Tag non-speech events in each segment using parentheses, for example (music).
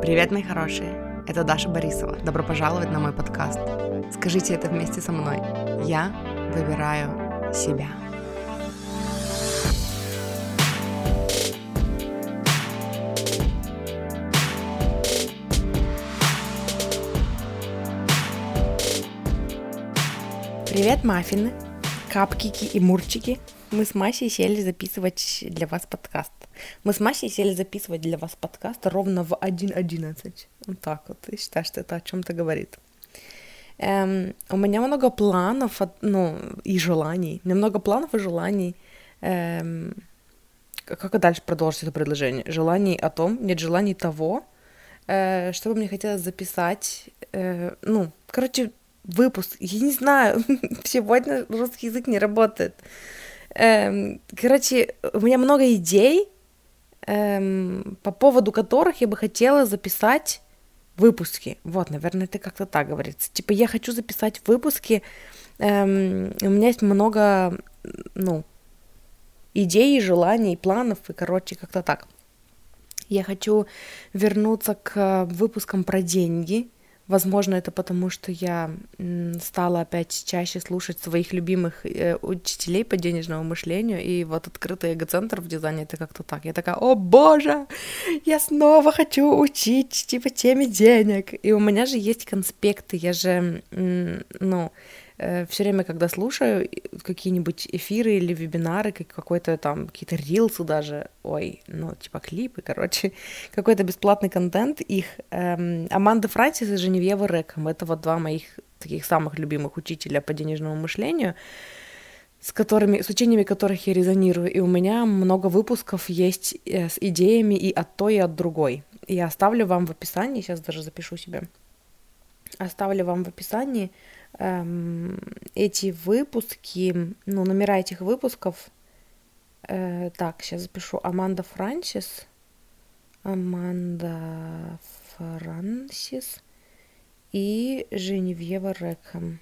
Привет, мои хорошие! Это Даша Борисова. Добро пожаловать на мой подкаст. Скажите это вместе со мной. Я выбираю себя. Привет, маффины, капкики и мурчики. Мы с Масей сели записывать для вас подкаст. Мы с Масей сели записывать для вас подкаст ровно в 1.11. Вот так вот. Я считаю, что это о чем-то говорит. Эм, у меня много планов, ну, и желаний. У меня много планов и желаний. Эм, как дальше продолжить это предложение? Желаний о том, нет желаний того, э, что мне хотелось записать. Э, ну, короче, выпуск. Я не знаю, (laughs) сегодня русский язык не работает. Эм, короче, у меня много идей, эм, по поводу которых я бы хотела записать выпуски. Вот, наверное, это как-то так говорится. Типа, я хочу записать выпуски. Эм, у меня есть много, ну, идей, желаний, планов, и, короче, как-то так. Я хочу вернуться к выпускам про деньги, Возможно, это потому, что я стала опять чаще слушать своих любимых э, учителей по денежному мышлению, и вот открытый эгоцентр в дизайне это как-то так. Я такая, о боже, я снова хочу учить, типа, теме денег. И у меня же есть конспекты, я же, ну, все время, когда слушаю какие-нибудь эфиры или вебинары, как какой-то там, какие-то рилсы даже, ой, ну, типа клипы, короче, (laughs) какой-то бесплатный контент, их эм, Аманда Франсис и Женевьева Рэком, это вот два моих таких самых любимых учителя по денежному мышлению, с которыми, с учениями которых я резонирую, и у меня много выпусков есть э, с идеями и от той, и от другой. Я оставлю вам в описании, сейчас даже запишу себе, оставлю вам в описании эм, эти выпуски, ну, номера этих выпусков. Э, так, сейчас запишу Аманда Франсис. Аманда Франсис и Женевьева Рекхэм.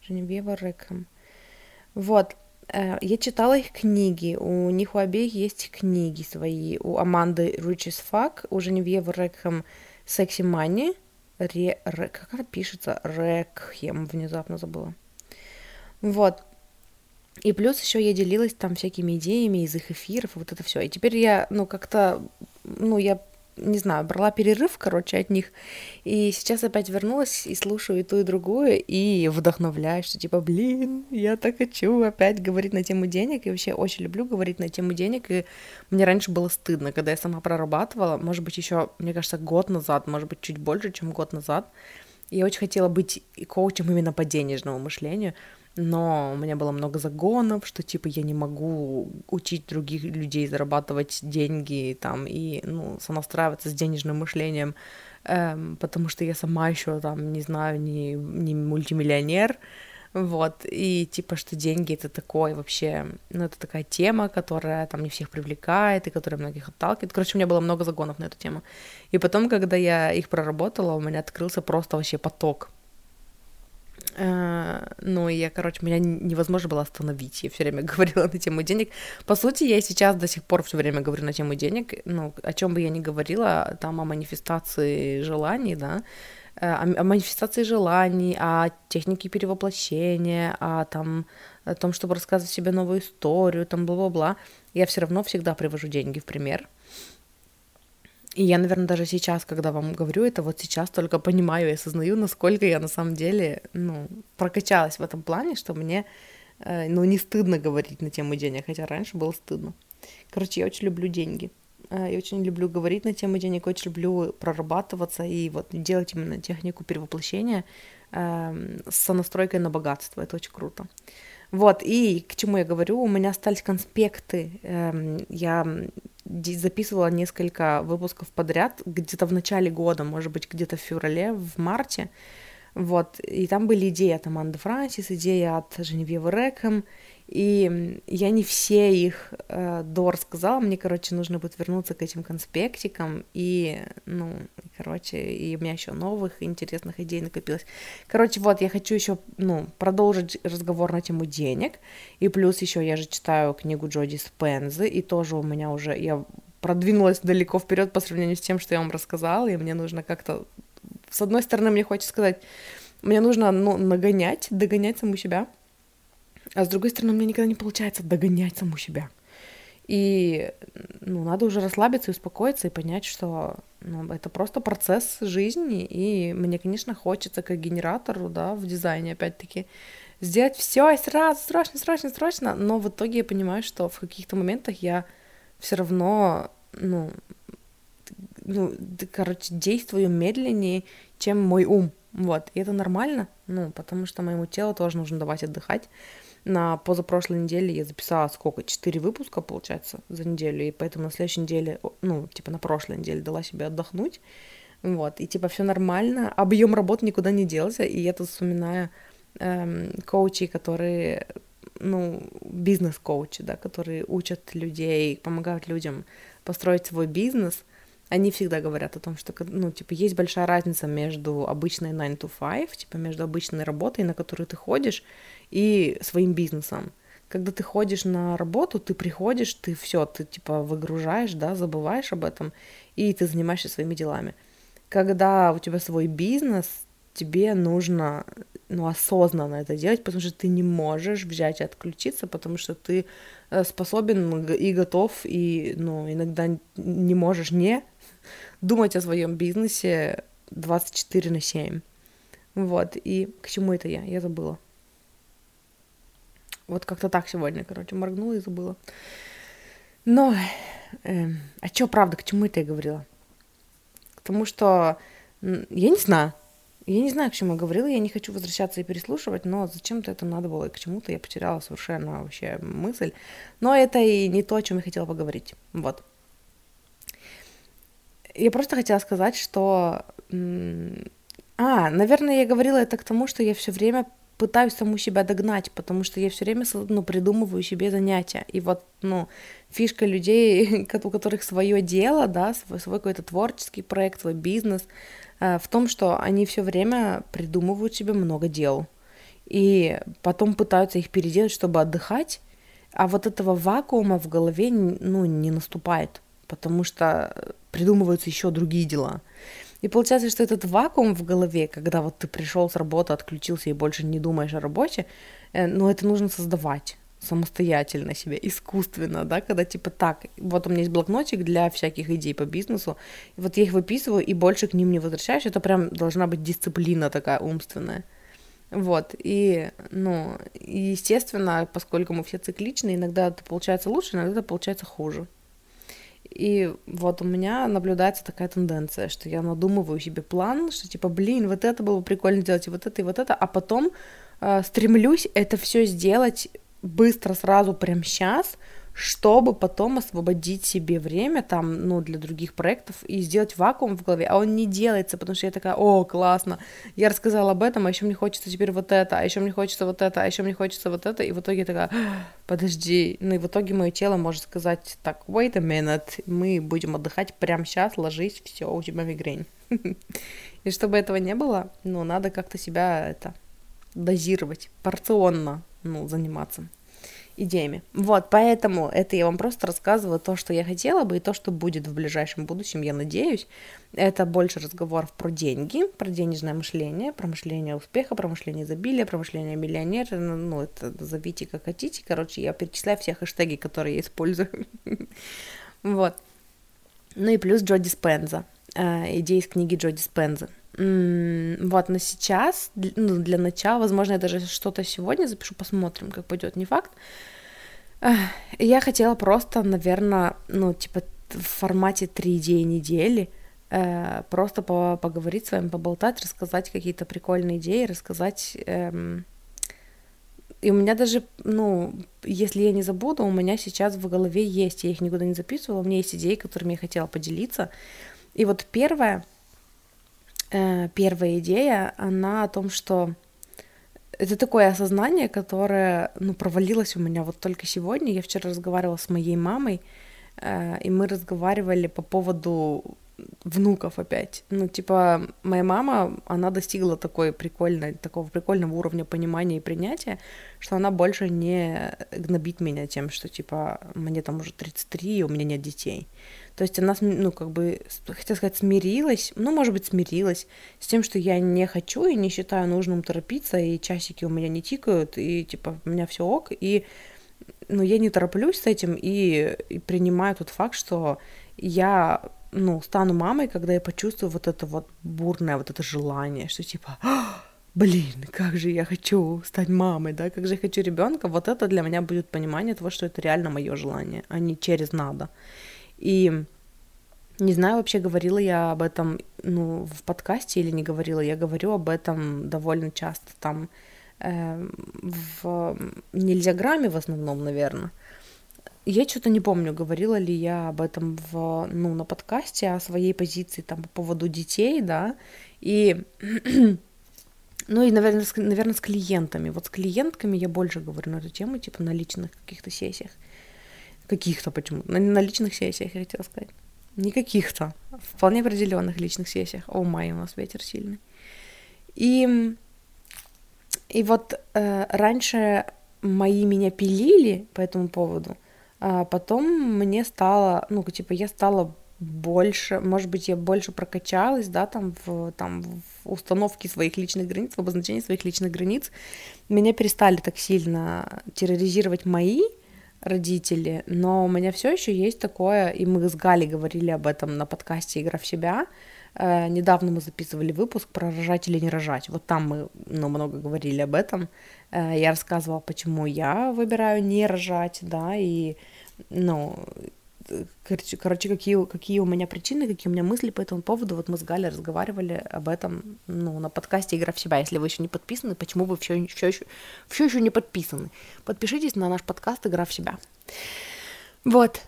Женевьева Рекхэм. Вот, э, я читала их книги, у них у обеих есть книги свои. У Аманды Rich as Fuck, у Женевьевы Рекхэм Sexy Money – Ре, ре, как она пишется? Рекхем, внезапно забыла. Вот. И плюс еще я делилась там всякими идеями из их эфиров, вот это все. И теперь я, ну, как-то, ну, я не знаю, брала перерыв, короче, от них, и сейчас опять вернулась и слушаю и ту, и другую, и вдохновляюсь, что типа, блин, я так хочу опять говорить на тему денег, и вообще очень люблю говорить на тему денег, и мне раньше было стыдно, когда я сама прорабатывала, может быть, еще, мне кажется, год назад, может быть, чуть больше, чем год назад, я очень хотела быть коучем именно по денежному мышлению, но у меня было много загонов, что типа я не могу учить других людей зарабатывать деньги там и ну сонастраиваться с денежным мышлением, эм, потому что я сама еще там не знаю не не мультимиллионер, вот и типа что деньги это такое вообще ну это такая тема, которая там не всех привлекает и которая многих отталкивает. Короче, у меня было много загонов на эту тему. И потом, когда я их проработала, у меня открылся просто вообще поток ну, и я, короче, меня невозможно было остановить. Я все время (laughs) говорила на тему денег. По сути, я сейчас до сих пор все время говорю на тему денег. Ну, о чем бы я ни говорила, там о манифестации желаний, да, э, о манифестации желаний, о технике перевоплощения, о там о том, чтобы рассказывать себе новую историю, там бла-бла-бла. Я все равно всегда привожу деньги в пример. И я, наверное, даже сейчас, когда вам говорю это, вот сейчас только понимаю и осознаю, насколько я на самом деле, ну, прокачалась в этом плане, что мне, э, ну, не стыдно говорить на тему денег, хотя раньше было стыдно. Короче, я очень люблю деньги. Э, я очень люблю говорить на тему денег, очень люблю прорабатываться и вот делать именно технику перевоплощения э, с настройкой на богатство. Это очень круто. Вот, и к чему я говорю, у меня остались конспекты. Эм, я записывала несколько выпусков подряд, где-то в начале года, может быть, где-то в феврале, в марте. Вот, и там были идеи от Аманды Франсис, идеи от Женевьевы Рэком, и я не все их э, до рассказала, мне, короче, нужно будет вернуться к этим конспектикам, и, ну, короче, и у меня еще новых интересных идей накопилось. Короче, вот, я хочу еще, ну, продолжить разговор на тему денег, и плюс еще я же читаю книгу Джоди Спензы, и тоже у меня уже, я продвинулась далеко вперед по сравнению с тем, что я вам рассказала, и мне нужно как-то... С одной стороны, мне хочется сказать, мне нужно ну, нагонять, догонять саму себя, а с другой стороны, мне никогда не получается догонять саму себя. И ну, надо уже расслабиться и успокоиться и понять, что ну, это просто процесс жизни, и мне, конечно, хочется как генератору, да, в дизайне, опять-таки, сделать все и сразу, срочно, срочно, срочно, но в итоге я понимаю, что в каких-то моментах я все равно, ну, ну, короче, действую медленнее, чем мой ум, вот, и это нормально, ну, потому что моему телу тоже нужно давать отдыхать, на позапрошлой неделе я записала сколько? Четыре выпуска, получается, за неделю, и поэтому на следующей неделе, ну, типа на прошлой неделе дала себе отдохнуть, вот, и типа все нормально, объем работы никуда не делся, и я тут вспоминаю эм, коучей, которые, ну, бизнес-коучи, да, которые учат людей, помогают людям построить свой бизнес, они всегда говорят о том, что, ну, типа, есть большая разница между обычной 9 to 5, типа, между обычной работой, на которую ты ходишь, и своим бизнесом. Когда ты ходишь на работу, ты приходишь, ты все, ты типа выгружаешь, да, забываешь об этом, и ты занимаешься своими делами. Когда у тебя свой бизнес, тебе нужно ну, осознанно это делать, потому что ты не можешь взять и отключиться, потому что ты э, способен и готов, и ну, иногда не можешь не думать о своем бизнесе 24 на 7. Вот, и к чему это я? Я забыла. Вот как-то так сегодня, короче, моргнула и забыла. Но, э, а чё, правда, к чему это я говорила? К тому, что, я не знаю, я не знаю, к чему я говорила, я не хочу возвращаться и переслушивать, но зачем-то это надо было, и к чему-то я потеряла совершенно вообще мысль. Но это и не то, о чем я хотела поговорить. Вот. Я просто хотела сказать, что... А, наверное, я говорила это к тому, что я все время пытаюсь саму себя догнать, потому что я все время ну, придумываю себе занятия. И вот, ну, фишка людей, (laughs) у которых свое дело, да, свой, свой какой-то творческий проект, свой бизнес, э, в том, что они все время придумывают себе много дел. И потом пытаются их переделать, чтобы отдыхать, а вот этого вакуума в голове, ну, не наступает, потому что придумываются еще другие дела. И получается, что этот вакуум в голове, когда вот ты пришел с работы, отключился и больше не думаешь о работе, э, ну, это нужно создавать самостоятельно себе, искусственно, да, когда типа так, вот у меня есть блокнотик для всяких идей по бизнесу, и вот я их выписываю и больше к ним не возвращаюсь, это прям должна быть дисциплина такая умственная. Вот, и, ну, естественно, поскольку мы все цикличны, иногда это получается лучше, иногда это получается хуже. И вот у меня наблюдается такая тенденция, что я надумываю себе план, что типа, блин, вот это было бы прикольно делать, и вот это, и вот это, а потом э, стремлюсь это все сделать быстро, сразу, прям сейчас, чтобы потом освободить себе время там, ну, для других проектов и сделать вакуум в голове, а он не делается, потому что я такая, о, классно, я рассказала об этом, а еще мне хочется теперь вот это, а еще мне хочется вот это, а еще мне хочется вот это, и в итоге я такая, подожди, ну и в итоге мое тело может сказать, так, wait a minute, мы будем отдыхать прямо сейчас, ложись, все, у тебя мигрень. (laughs) И чтобы этого не было, ну, надо как-то себя это дозировать, порционно, ну, заниматься идеями. Вот, поэтому это я вам просто рассказываю то, что я хотела бы, и то, что будет в ближайшем будущем, я надеюсь. Это больше разговоров про деньги, про денежное мышление, про мышление успеха, про мышление изобилия, про мышление миллионера, ну, ну это назовите как хотите. Короче, я перечисляю все хэштеги, которые я использую. (laughs) Вот. Ну и плюс Джо Диспенза. Э, идея из книги Джо Диспенза. Вот, но сейчас, ну, для начала, возможно, я даже что-то сегодня запишу, посмотрим, как пойдет, не факт. Я хотела просто, наверное, ну, типа, в формате три идеи недели э, просто по поговорить с вами, поболтать, рассказать какие-то прикольные идеи, рассказать... Эм... И у меня даже, ну, если я не забуду, у меня сейчас в голове есть, я их никуда не записывала, у меня есть идеи, которыми я хотела поделиться. И вот первое, э, первая идея, она о том, что это такое осознание, которое, ну, провалилось у меня вот только сегодня. Я вчера разговаривала с моей мамой, э, и мы разговаривали по поводу внуков опять. Ну, типа, моя мама, она достигла такой прикольной, такого прикольного уровня понимания и принятия, что она больше не гнобит меня тем, что, типа, мне там уже 33, и у меня нет детей. То есть она, ну, как бы, хотела сказать, смирилась, ну, может быть, смирилась с тем, что я не хочу и не считаю нужным торопиться, и часики у меня не тикают, и, типа, у меня все ок, и, ну, я не тороплюсь с этим и, и принимаю тот факт, что я ну, стану мамой, когда я почувствую вот это вот бурное вот это желание, что типа, «А, блин, как же я хочу стать мамой, да, как же я хочу ребенка, вот это для меня будет понимание того, что это реально мое желание, а не через надо. И не знаю, вообще говорила я об этом, ну, в подкасте или не говорила, я говорю об этом довольно часто там э, в нельзя грамме в основном, наверное. Я что-то не помню, говорила ли я об этом в, ну, на подкасте, о своей позиции там по поводу детей, да, и, (clears throat) ну и, наверное, с, наверное, с клиентами. Вот с клиентками я больше говорю на эту тему, типа на личных каких-то сессиях. Каких-то почему? На, на личных сессиях, я хотела сказать. Не каких-то, вполне определенных личных сессиях. О, май, у нас ветер сильный. И, и вот э, раньше мои меня пилили по этому поводу – а потом мне стало, ну, типа, я стала больше, может быть, я больше прокачалась, да, там в, там в установке своих личных границ, в обозначении своих личных границ. Меня перестали так сильно терроризировать мои родители, но у меня все еще есть такое, и мы с Галей говорили об этом на подкасте «Игра в себя», Э, недавно мы записывали выпуск про рожать или не рожать. Вот там мы ну, много говорили об этом. Э, я рассказывала, почему я выбираю не рожать, да, и, ну, короче, какие, какие у меня причины, какие у меня мысли по этому поводу. Вот мы с Галей разговаривали об этом ну, на подкасте «Игра в себя». Если вы еще не подписаны, почему вы все, все, еще, все еще не подписаны? Подпишитесь на наш подкаст «Игра в себя». Вот,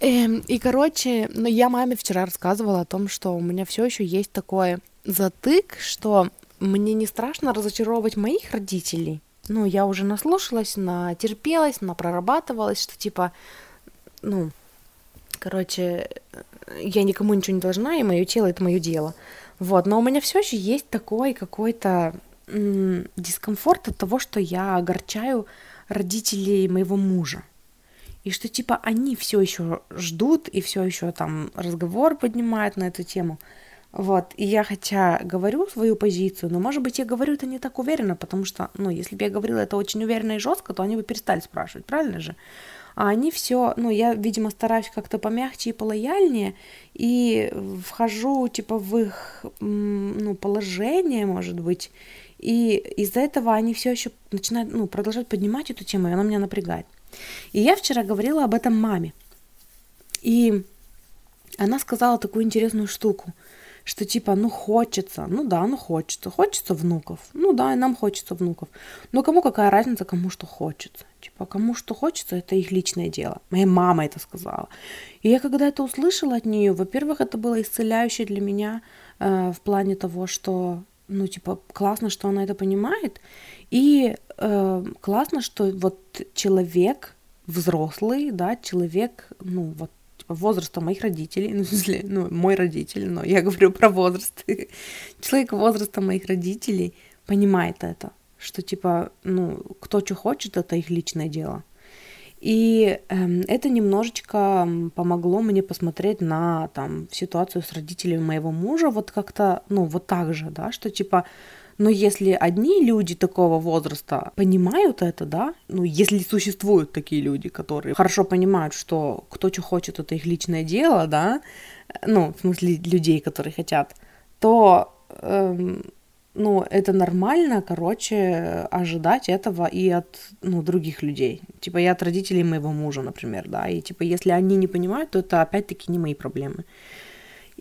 Эм, и, короче, ну, я маме вчера рассказывала о том, что у меня все еще есть такой затык, что мне не страшно разочаровывать моих родителей. Ну, я уже наслушалась, натерпелась, напрорабатывалась, что типа, ну, короче, я никому ничего не должна, и мое тело это мое дело. Вот, но у меня все еще есть такой какой-то дискомфорт от того, что я огорчаю родителей моего мужа и что типа они все еще ждут и все еще там разговор поднимают на эту тему. Вот, и я хотя говорю свою позицию, но, может быть, я говорю это не так уверенно, потому что, ну, если бы я говорила это очень уверенно и жестко, то они бы перестали спрашивать, правильно же? А они все, ну, я, видимо, стараюсь как-то помягче и полояльнее, и вхожу, типа, в их, ну, положение, может быть, и из-за этого они все еще начинают, ну, продолжать поднимать эту тему, и она меня напрягает. И я вчера говорила об этом маме. И она сказала такую интересную штуку, что типа, ну хочется, ну да, ну хочется, хочется внуков, ну да, и нам хочется внуков. Но кому какая разница, кому что хочется? Типа, кому что хочется, это их личное дело. Моя мама это сказала. И я когда это услышала от нее, во-первых, это было исцеляюще для меня э, в плане того, что, ну, типа, классно, что она это понимает. И э, классно, что вот человек взрослый, да, человек, ну, вот возраста моих родителей, (laughs) ну, в смысле, ну, мой родитель, но я говорю про возраст. Человек возраста моих родителей понимает это, что, типа, ну, кто что хочет, это их личное дело. И э, это немножечко помогло мне посмотреть на там ситуацию с родителями моего мужа вот как-то, ну, вот так же, да, что типа, но если одни люди такого возраста понимают это, да, ну, если существуют такие люди, которые хорошо понимают, что кто что хочет, это их личное дело, да, ну, в смысле людей, которые хотят, то, эм, ну, это нормально, короче, ожидать этого и от, ну, других людей. Типа, и от родителей моего мужа, например, да, и, типа, если они не понимают, то это, опять-таки, не мои проблемы.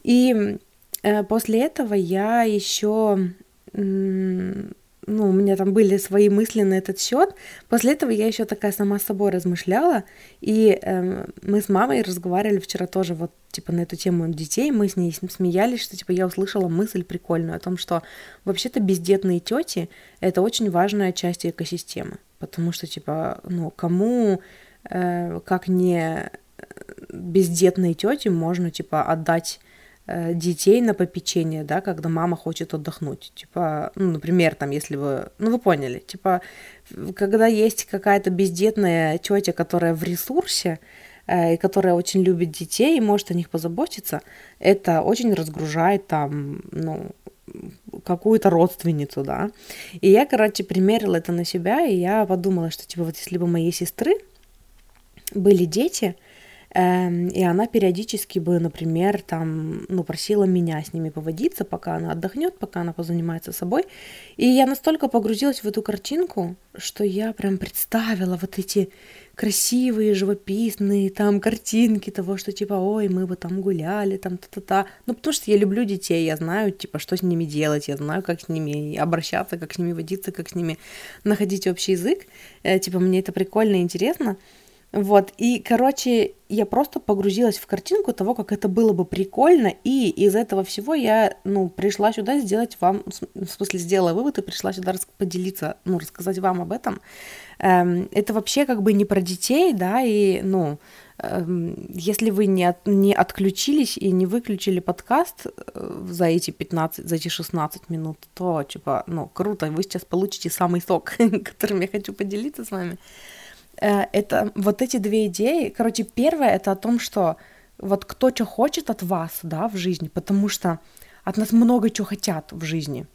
И э, после этого я еще ну, у меня там были свои мысли на этот счет. После этого я еще такая сама с собой размышляла, и э, мы с мамой разговаривали вчера тоже вот типа на эту тему детей, мы с ней смеялись, что типа я услышала мысль прикольную о том, что вообще-то бездетные тети это очень важная часть экосистемы, потому что типа ну кому э, как не бездетные тети можно типа отдать э, детей на попечение, да, когда мама хочет отдохнуть. Типа, ну, например, там, если вы, ну, вы поняли, типа, когда есть какая-то бездетная тетя, которая в ресурсе, э, и которая очень любит детей и может о них позаботиться, это очень разгружает там, ну, какую-то родственницу, да. И я, короче, примерила это на себя, и я подумала, что, типа, вот если бы моей сестры были дети, и она периодически бы, например, там, ну, просила меня с ними поводиться, пока она отдохнет, пока она позанимается собой. И я настолько погрузилась в эту картинку, что я прям представила вот эти красивые, живописные там картинки того, что типа, ой, мы бы там гуляли, там та-та-та. Ну, потому что я люблю детей, я знаю, типа, что с ними делать, я знаю, как с ними обращаться, как с ними водиться, как с ними находить общий язык. Э, типа, мне это прикольно и интересно. Вот, и, короче, я просто погрузилась в картинку того, как это было бы прикольно, и из этого всего я, ну, пришла сюда сделать вам, в смысле, сделала вывод и пришла сюда поделиться, ну, рассказать вам об этом. Эм, это вообще как бы не про детей, да, и, ну, эм, если вы не, от, не отключились и не выключили подкаст э, за эти 15, за эти 16 минут, то, типа, ну, круто, вы сейчас получите самый сок, (laughs) которым я хочу поделиться с вами. Э, это вот эти две идеи. Короче, первое это о том, что вот кто что хочет от вас, да, в жизни, потому что от нас много чего хотят в жизни.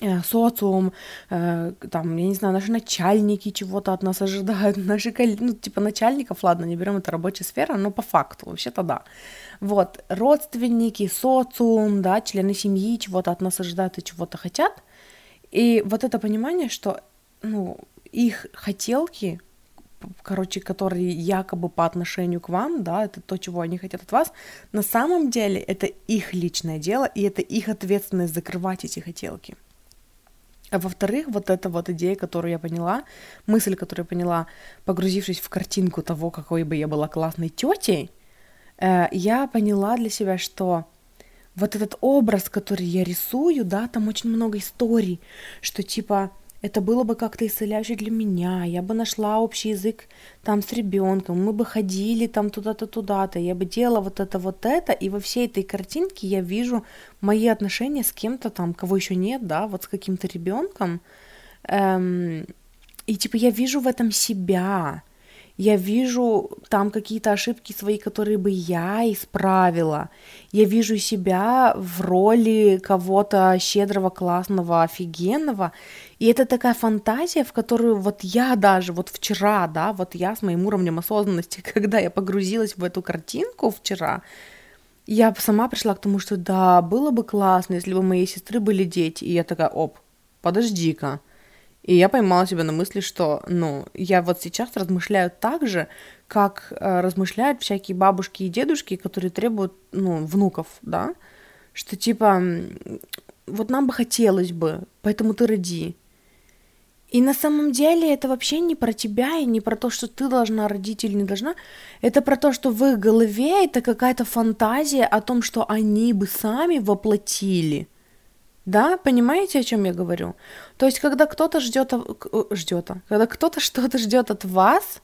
Э, социум, э, там, я не знаю, наши начальники чего-то от нас ожидают, (laughs) наши ну, типа начальников, ладно, не берем это рабочая сфера, но по факту, вообще-то да. Вот, родственники, социум, да, члены семьи чего-то от нас ожидают и чего-то хотят. И вот это понимание, что, ну, их хотелки короче, которые якобы по отношению к вам, да, это то, чего они хотят от вас, на самом деле это их личное дело, и это их ответственность закрывать эти хотелки. А во-вторых, вот эта вот идея, которую я поняла, мысль, которую я поняла, погрузившись в картинку того, какой бы я была классной тетей, э, я поняла для себя, что вот этот образ, который я рисую, да, там очень много историй, что типа это было бы как-то исцеляюще для меня, я бы нашла общий язык там с ребенком, мы бы ходили там туда-то, туда-то, я бы делала вот это, вот это, и во всей этой картинке я вижу мои отношения с кем-то там, кого еще нет, да, вот с каким-то ребенком, эм, и типа я вижу в этом себя, я вижу там какие-то ошибки свои, которые бы я исправила. Я вижу себя в роли кого-то щедрого, классного, офигенного. И это такая фантазия, в которую вот я даже вот вчера, да, вот я с моим уровнем осознанности, (laughs) когда я погрузилась в эту картинку вчера, я сама пришла к тому, что да, было бы классно, если бы у моей сестры были дети. И я такая, оп, подожди-ка, и я поймала себя на мысли, что, ну, я вот сейчас размышляю так же, как э, размышляют всякие бабушки и дедушки, которые требуют, ну, внуков, да, что типа, вот нам бы хотелось бы, поэтому ты роди. И на самом деле это вообще не про тебя и не про то, что ты должна родить или не должна. Это про то, что в их голове это какая-то фантазия о том, что они бы сами воплотили – да, понимаете, о чем я говорю? То есть, когда кто-то ждет, ждет, когда кто-то (laughs) что-то ждет от вас,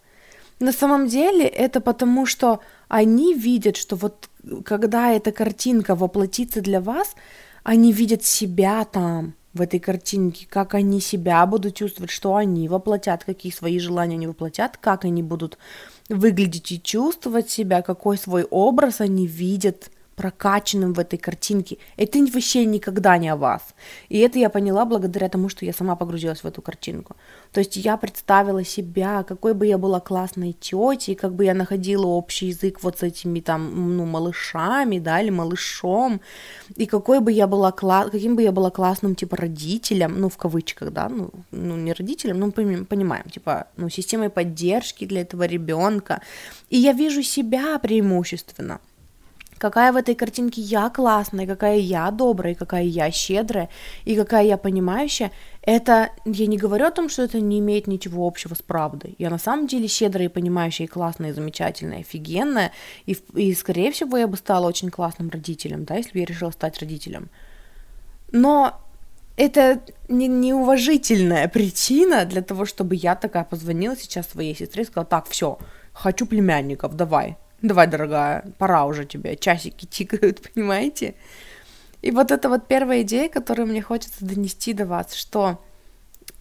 на самом деле это потому, что они видят, что вот когда эта картинка воплотится для вас, они видят себя там, в этой картинке, как они себя будут чувствовать, что они воплотят, какие свои желания они воплотят, как они будут выглядеть и чувствовать себя, какой свой образ они видят прокачанным в этой картинке. Это вообще никогда не о вас. И это я поняла благодаря тому, что я сама погрузилась в эту картинку. То есть я представила себя, какой бы я была классной тетей, как бы я находила общий язык вот с этими там, ну, малышами, да, или малышом, и какой бы я была, кла- каким бы я была классным, типа, родителем, ну, в кавычках, да, ну, ну не родителем, ну, понимаем, типа, ну, системой поддержки для этого ребенка. И я вижу себя преимущественно – какая в этой картинке я классная, какая я добрая, какая я щедрая и какая я понимающая, это я не говорю о том, что это не имеет ничего общего с правдой. Я на самом деле щедрая и понимающая, и классная, и замечательная, офигенная, и, и скорее всего я бы стала очень классным родителем, да, если бы я решила стать родителем. Но это не, неуважительная причина для того, чтобы я такая позвонила сейчас своей сестре и сказала, так, все, хочу племянников, давай, давай, дорогая, пора уже тебе, часики тикают, (laughs) понимаете? И вот это вот первая идея, которую мне хочется донести до вас, что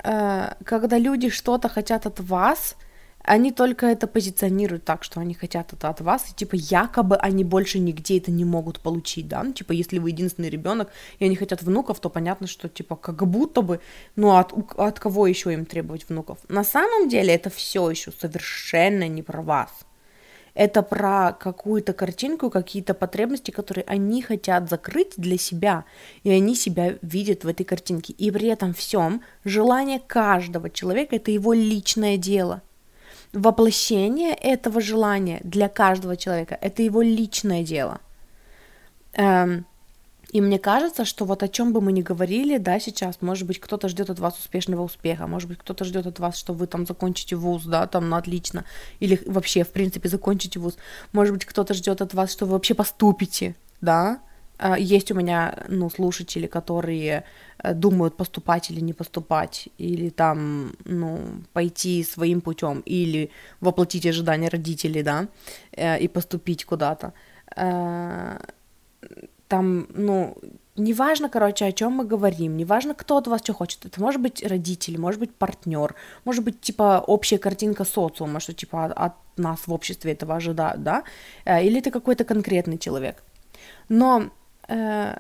э, когда люди что-то хотят от вас, они только это позиционируют так, что они хотят это от вас, и типа якобы они больше нигде это не могут получить, да, ну, типа если вы единственный ребенок и они хотят внуков, то понятно, что типа как будто бы, ну от, от кого еще им требовать внуков? На самом деле это все еще совершенно не про вас. Это про какую-то картинку, какие-то потребности, которые они хотят закрыть для себя, и они себя видят в этой картинке. И при этом всем желание каждого человека это его личное дело. Воплощение этого желания для каждого человека это его личное дело. Эм, и мне кажется, что вот о чем бы мы ни говорили, да, сейчас, может быть, кто-то ждет от вас успешного успеха, может быть, кто-то ждет от вас, что вы там закончите вуз, да, там, ну, отлично, или вообще, в принципе, закончите вуз, может быть, кто-то ждет от вас, что вы вообще поступите, да, а, есть у меня, ну, слушатели, которые э, думают, поступать или не поступать, или там, ну, пойти своим путем, или воплотить ожидания родителей, да, э, и поступить куда-то. Э, там, ну, неважно, короче, о чем мы говорим, неважно, кто от вас что хочет, это может быть родитель, может быть партнер, может быть, типа, общая картинка социума, что, типа, от нас в обществе этого ожидают, да, э, или это какой-то конкретный человек. Но э,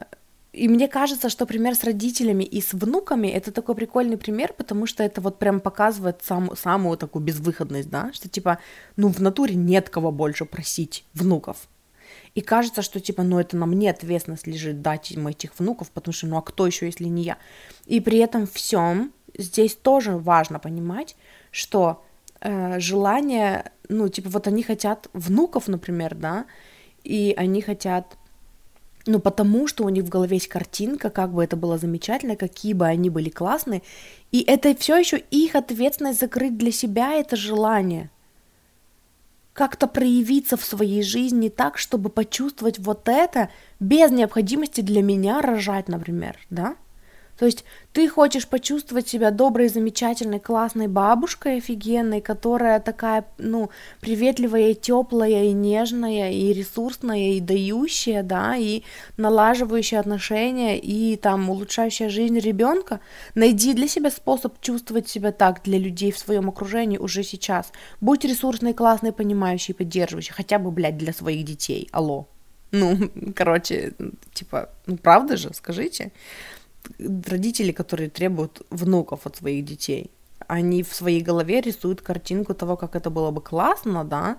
и мне кажется, что пример с родителями и с внуками это такой прикольный пример, потому что это вот прям показывает сам, самую такую безвыходность, да, что типа, ну в натуре нет кого больше просить внуков, и кажется, что типа, ну это на мне ответственность лежит дать им этих внуков, потому что ну а кто еще, если не я? И при этом всем здесь тоже важно понимать, что э, желание, ну типа вот они хотят внуков, например, да, и они хотят ну, потому что у них в голове есть картинка, как бы это было замечательно, какие бы они были классные. И это все еще их ответственность закрыть для себя это желание как-то проявиться в своей жизни так, чтобы почувствовать вот это без необходимости для меня рожать, например, да? То есть ты хочешь почувствовать себя доброй, замечательной, классной бабушкой офигенной, которая такая, ну, приветливая и теплая, и нежная, и ресурсная, и дающая, да, и налаживающая отношения, и там улучшающая жизнь ребенка. Найди для себя способ чувствовать себя так для людей в своем окружении уже сейчас. Будь ресурсной, классной, понимающей, поддерживающей, хотя бы, блядь, для своих детей. Алло. Ну, (laughs) короче, типа, ну правда же, скажите родители, которые требуют внуков от своих детей, они в своей голове рисуют картинку того, как это было бы классно, да,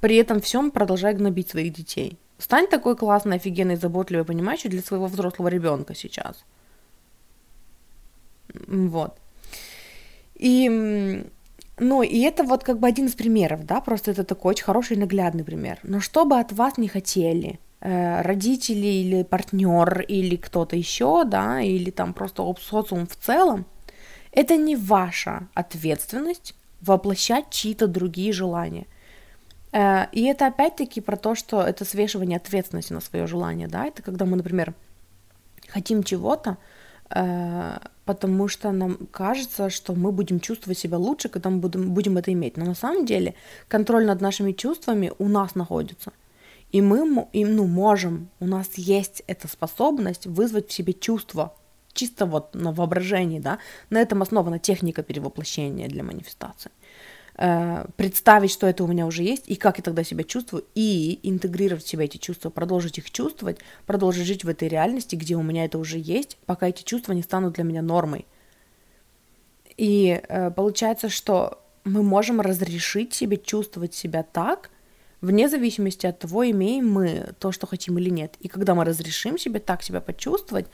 при этом всем продолжая гнобить своих детей. Стань такой классной, офигенной, заботливой, понимающей для своего взрослого ребенка сейчас. Вот. И, ну, и это вот как бы один из примеров, да, просто это такой очень хороший наглядный пример. Но что бы от вас не хотели, родители или партнер или кто-то еще, да, или там просто социум в целом, это не ваша ответственность воплощать чьи-то другие желания. Э, и это опять-таки про то, что это свешивание ответственности на свое желание, да, это когда мы, например, хотим чего-то, э, потому что нам кажется, что мы будем чувствовать себя лучше, когда мы будем, будем это иметь. Но на самом деле контроль над нашими чувствами у нас находится – и мы и, ну, можем, у нас есть эта способность вызвать в себе чувство, чисто вот на воображении, да, на этом основана техника перевоплощения для манифестации. Э, представить, что это у меня уже есть, и как я тогда себя чувствую, и интегрировать в себя эти чувства, продолжить их чувствовать, продолжить жить в этой реальности, где у меня это уже есть, пока эти чувства не станут для меня нормой. И э, получается, что мы можем разрешить себе чувствовать себя так, вне зависимости от того, имеем мы то, что хотим или нет. И когда мы разрешим себе так себя почувствовать,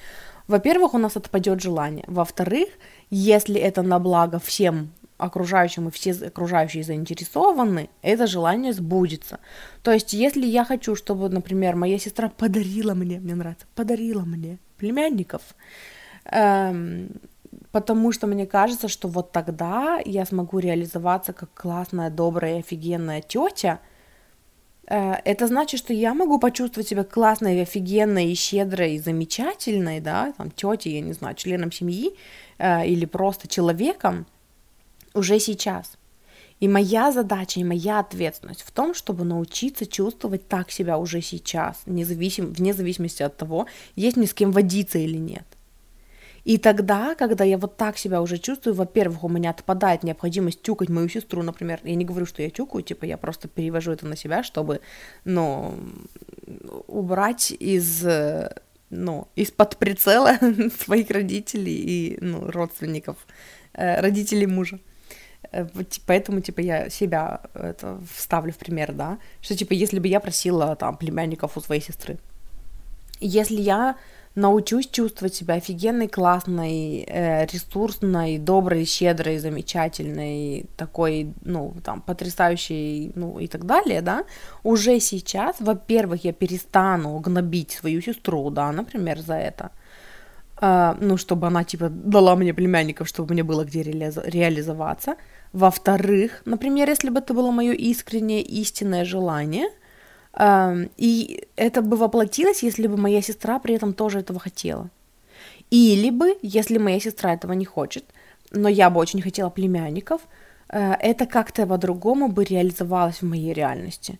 во-первых, у нас отпадет желание. Во-вторых, если это на благо всем окружающим, и все окружающие заинтересованы, это желание сбудется. То есть, если я хочу, чтобы, например, моя сестра подарила мне, мне нравится, подарила мне племянников, эм, потому что мне кажется, что вот тогда я смогу реализоваться как классная, добрая, офигенная тетя – это значит, что я могу почувствовать себя классной, офигенной, и щедрой, и замечательной, да, там, тетей, я не знаю, членом семьи э, или просто человеком уже сейчас. И моя задача и моя ответственность в том, чтобы научиться чувствовать так себя уже сейчас, независим, вне зависимости от того, есть ни с кем водиться или нет. И тогда, когда я вот так себя уже чувствую, во-первых, у меня отпадает необходимость тюкать мою сестру, например. Я не говорю, что я тюкаю, типа я просто перевожу это на себя, чтобы, ну, убрать из, ну, из-под прицела (laughs) своих родителей и, ну, родственников, э, родителей мужа. Э, поэтому, типа, я себя это вставлю в пример, да, что, типа, если бы я просила, там, племянников у своей сестры, если я научусь чувствовать себя офигенной, классной, э, ресурсной, доброй, щедрой, замечательной, такой, ну, там, потрясающей, ну, и так далее, да, уже сейчас, во-первых, я перестану гнобить свою сестру, да, например, за это, э, ну, чтобы она, типа, дала мне племянников, чтобы мне было где реали- реализоваться, во-вторых, например, если бы это было мое искреннее, истинное желание, и это бы воплотилось, если бы моя сестра при этом тоже этого хотела. Или бы, если моя сестра этого не хочет, но я бы очень хотела племянников, э, это как-то по-другому бы реализовалось в моей реальности.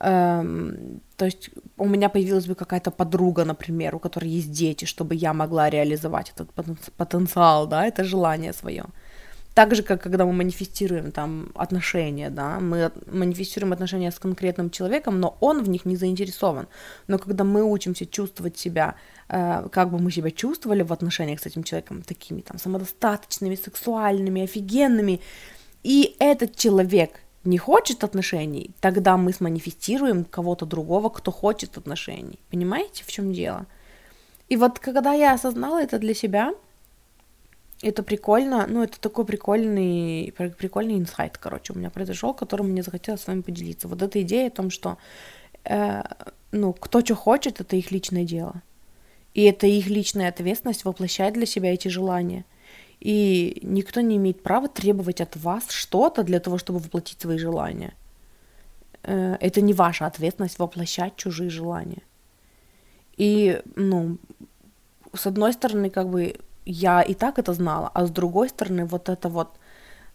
Эм, то есть у меня появилась бы какая-то подруга, например, у которой есть дети, чтобы я могла реализовать этот потенциал, да, это желание свое. Так же, как когда мы манифестируем там отношения, да, мы манифестируем отношения с конкретным человеком, но он в них не заинтересован. Но когда мы учимся чувствовать себя, э, как бы мы себя чувствовали в отношениях с этим человеком, такими там самодостаточными, сексуальными, офигенными, и этот человек не хочет отношений, тогда мы сманифестируем кого-то другого, кто хочет отношений. Понимаете, в чем дело? И вот когда я осознала это для себя, это прикольно, ну, это такой прикольный, прикольный инсайт, короче, у меня произошел, которым мне захотелось с вами поделиться. Вот эта идея о том, что, э, ну, кто что хочет, это их личное дело. И это их личная ответственность воплощать для себя эти желания. И никто не имеет права требовать от вас что-то для того, чтобы воплотить свои желания. Э, это не ваша ответственность воплощать чужие желания. И, ну, с одной стороны, как бы я и так это знала, а с другой стороны, вот это вот,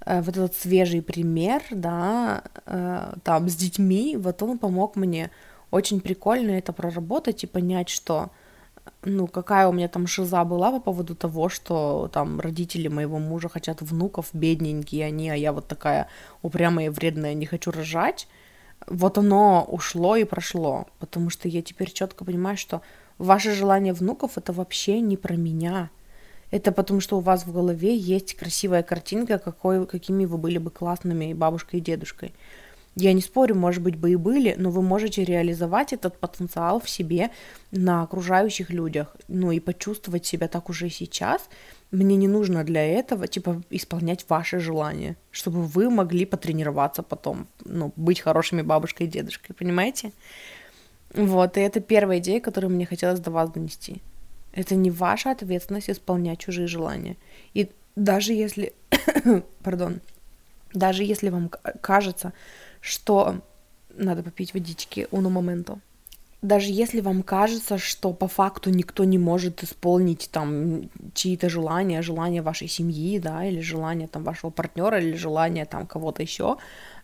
э, вот этот свежий пример, да, э, там, с детьми, вот он помог мне. Очень прикольно это проработать и понять, что, ну, какая у меня там шиза была по поводу того, что там родители моего мужа хотят внуков, бедненькие они, а я вот такая упрямая и вредная, не хочу рожать, вот оно ушло и прошло, потому что я теперь четко понимаю, что ваше желание внуков это вообще не про меня, это потому, что у вас в голове есть красивая картинка, какой, какими вы были бы классными бабушкой и дедушкой. Я не спорю, может быть, бы и были, но вы можете реализовать этот потенциал в себе на окружающих людях, ну и почувствовать себя так уже сейчас. Мне не нужно для этого, типа, исполнять ваши желания, чтобы вы могли потренироваться потом, ну, быть хорошими бабушкой и дедушкой, понимаете? Вот, и это первая идея, которую мне хотелось до вас донести. Это не ваша ответственность исполнять чужие желания. И даже если, (coughs) пардон, даже если вам кажется, что надо попить водички уну моменту, даже если вам кажется, что по факту никто не может исполнить там чьи-то желания, желания вашей семьи, да, или желания там вашего партнера, или желания там кого-то еще,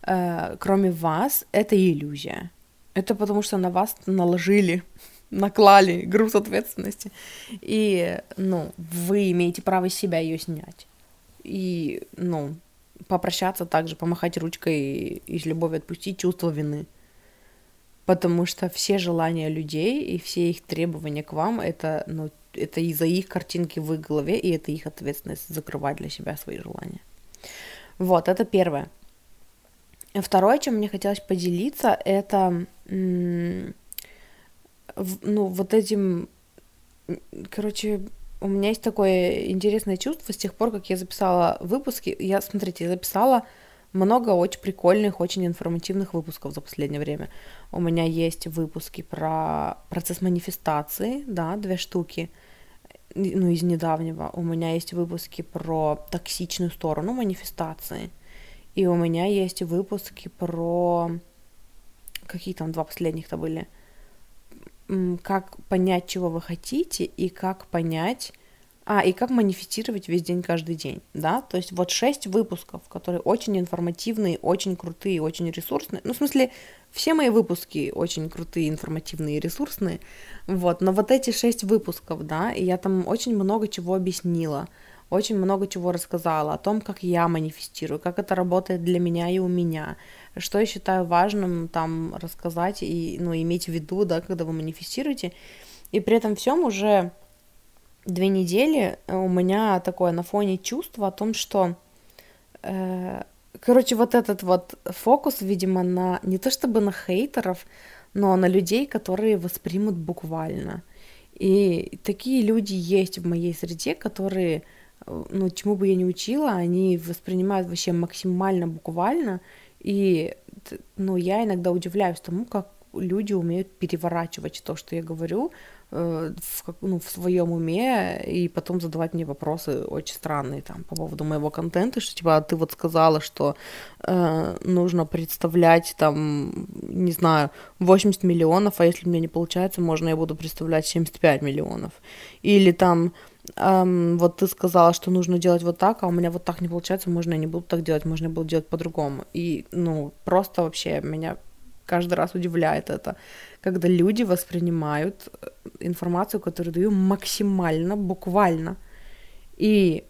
э, кроме вас, это иллюзия. Это потому что на вас наложили наклали груз ответственности. И, ну, вы имеете право себя ее снять. И, ну, попрощаться также, помахать ручкой и с любовью отпустить чувство вины. Потому что все желания людей и все их требования к вам, это, ну, это из-за их картинки в их голове, и это их ответственность закрывать для себя свои желания. Вот, это первое. Второе, чем мне хотелось поделиться, это м- ну, вот этим, короче, у меня есть такое интересное чувство с тех пор, как я записала выпуски. Я, смотрите, записала много очень прикольных, очень информативных выпусков за последнее время. У меня есть выпуски про процесс манифестации, да, две штуки, ну, из недавнего. У меня есть выпуски про токсичную сторону манифестации. И у меня есть выпуски про... Какие там два последних-то были? Как понять, чего вы хотите, и как понять, А, и как манифестировать весь день, каждый день, да? То есть вот шесть выпусков, которые очень информативные, очень крутые, очень ресурсные. Ну, в смысле, все мои выпуски очень крутые, информативные и ресурсные. Вот, но вот эти шесть выпусков, да, и я там очень много чего объяснила, очень много чего рассказала о том, как я манифестирую, как это работает для меня и у меня, что я считаю важным там рассказать и, ну, иметь в виду, да, когда вы манифестируете. И при этом всем уже две недели у меня такое на фоне чувство о том, что э, короче, вот этот вот фокус, видимо, на не то чтобы на хейтеров, но на людей, которые воспримут буквально. И такие люди есть в моей среде, которые, ну, чему бы я ни учила, они воспринимают вообще максимально буквально. И, ну, я иногда удивляюсь тому, как люди умеют переворачивать то, что я говорю, Э, в, ну, в своем уме и потом задавать мне вопросы очень странные там по поводу моего контента, что типа а ты вот сказала, что э, нужно представлять там, не знаю, 80 миллионов, а если меня не получается, можно я буду представлять 75 миллионов. Или там эм, вот ты сказала, что нужно делать вот так, а у меня вот так не получается, можно я не буду так делать, можно я буду делать по-другому. И, ну, просто вообще меня каждый раз удивляет это, когда люди воспринимают э, информацию, которую даю, максимально, буквально, и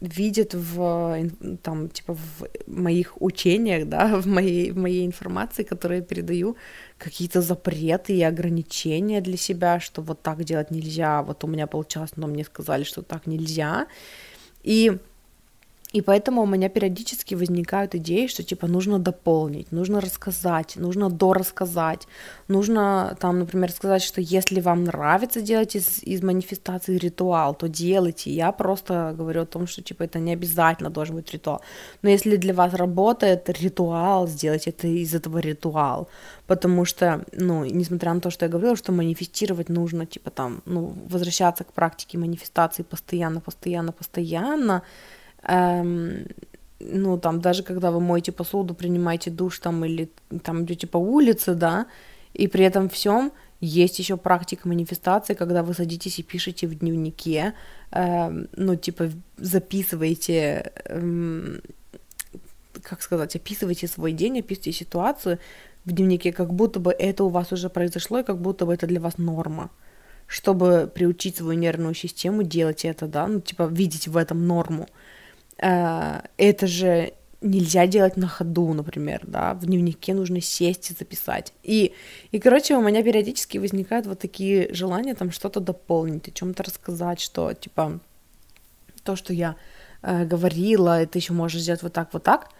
видят в, там, типа, в моих учениях, да, (laughs) в моей, в моей информации, которую я передаю, какие-то запреты и ограничения для себя, что вот так делать нельзя, вот у меня получалось, но мне сказали, что так нельзя, и и поэтому у меня периодически возникают идеи, что типа нужно дополнить, нужно рассказать, нужно дорассказать, нужно там, например, сказать, что если вам нравится делать из, из манифестации ритуал, то делайте. Я просто говорю о том, что типа это не обязательно должен быть ритуал. Но если для вас работает ритуал, сделайте это из этого ритуал. Потому что, ну, несмотря на то, что я говорила, что манифестировать нужно, типа там, ну, возвращаться к практике манифестации постоянно, постоянно, постоянно, эм, ну, там, даже когда вы моете посуду, принимаете душ там или там идете по улице, да, и при этом всем есть еще практика манифестации, когда вы садитесь и пишете в дневнике, э, ну, типа, записываете, э, как сказать, описываете свой день, описываете ситуацию в дневнике, как будто бы это у вас уже произошло, и как будто бы это для вас норма. Чтобы приучить свою нервную систему делать это, да, ну, типа, видеть в этом норму. Это же нельзя делать на ходу, например, да, в дневнике нужно сесть и записать. И, и короче, у меня периодически возникают вот такие желания там что-то дополнить, о чем-то рассказать, что, типа, то, что я э, говорила, это еще можешь сделать вот так, вот так.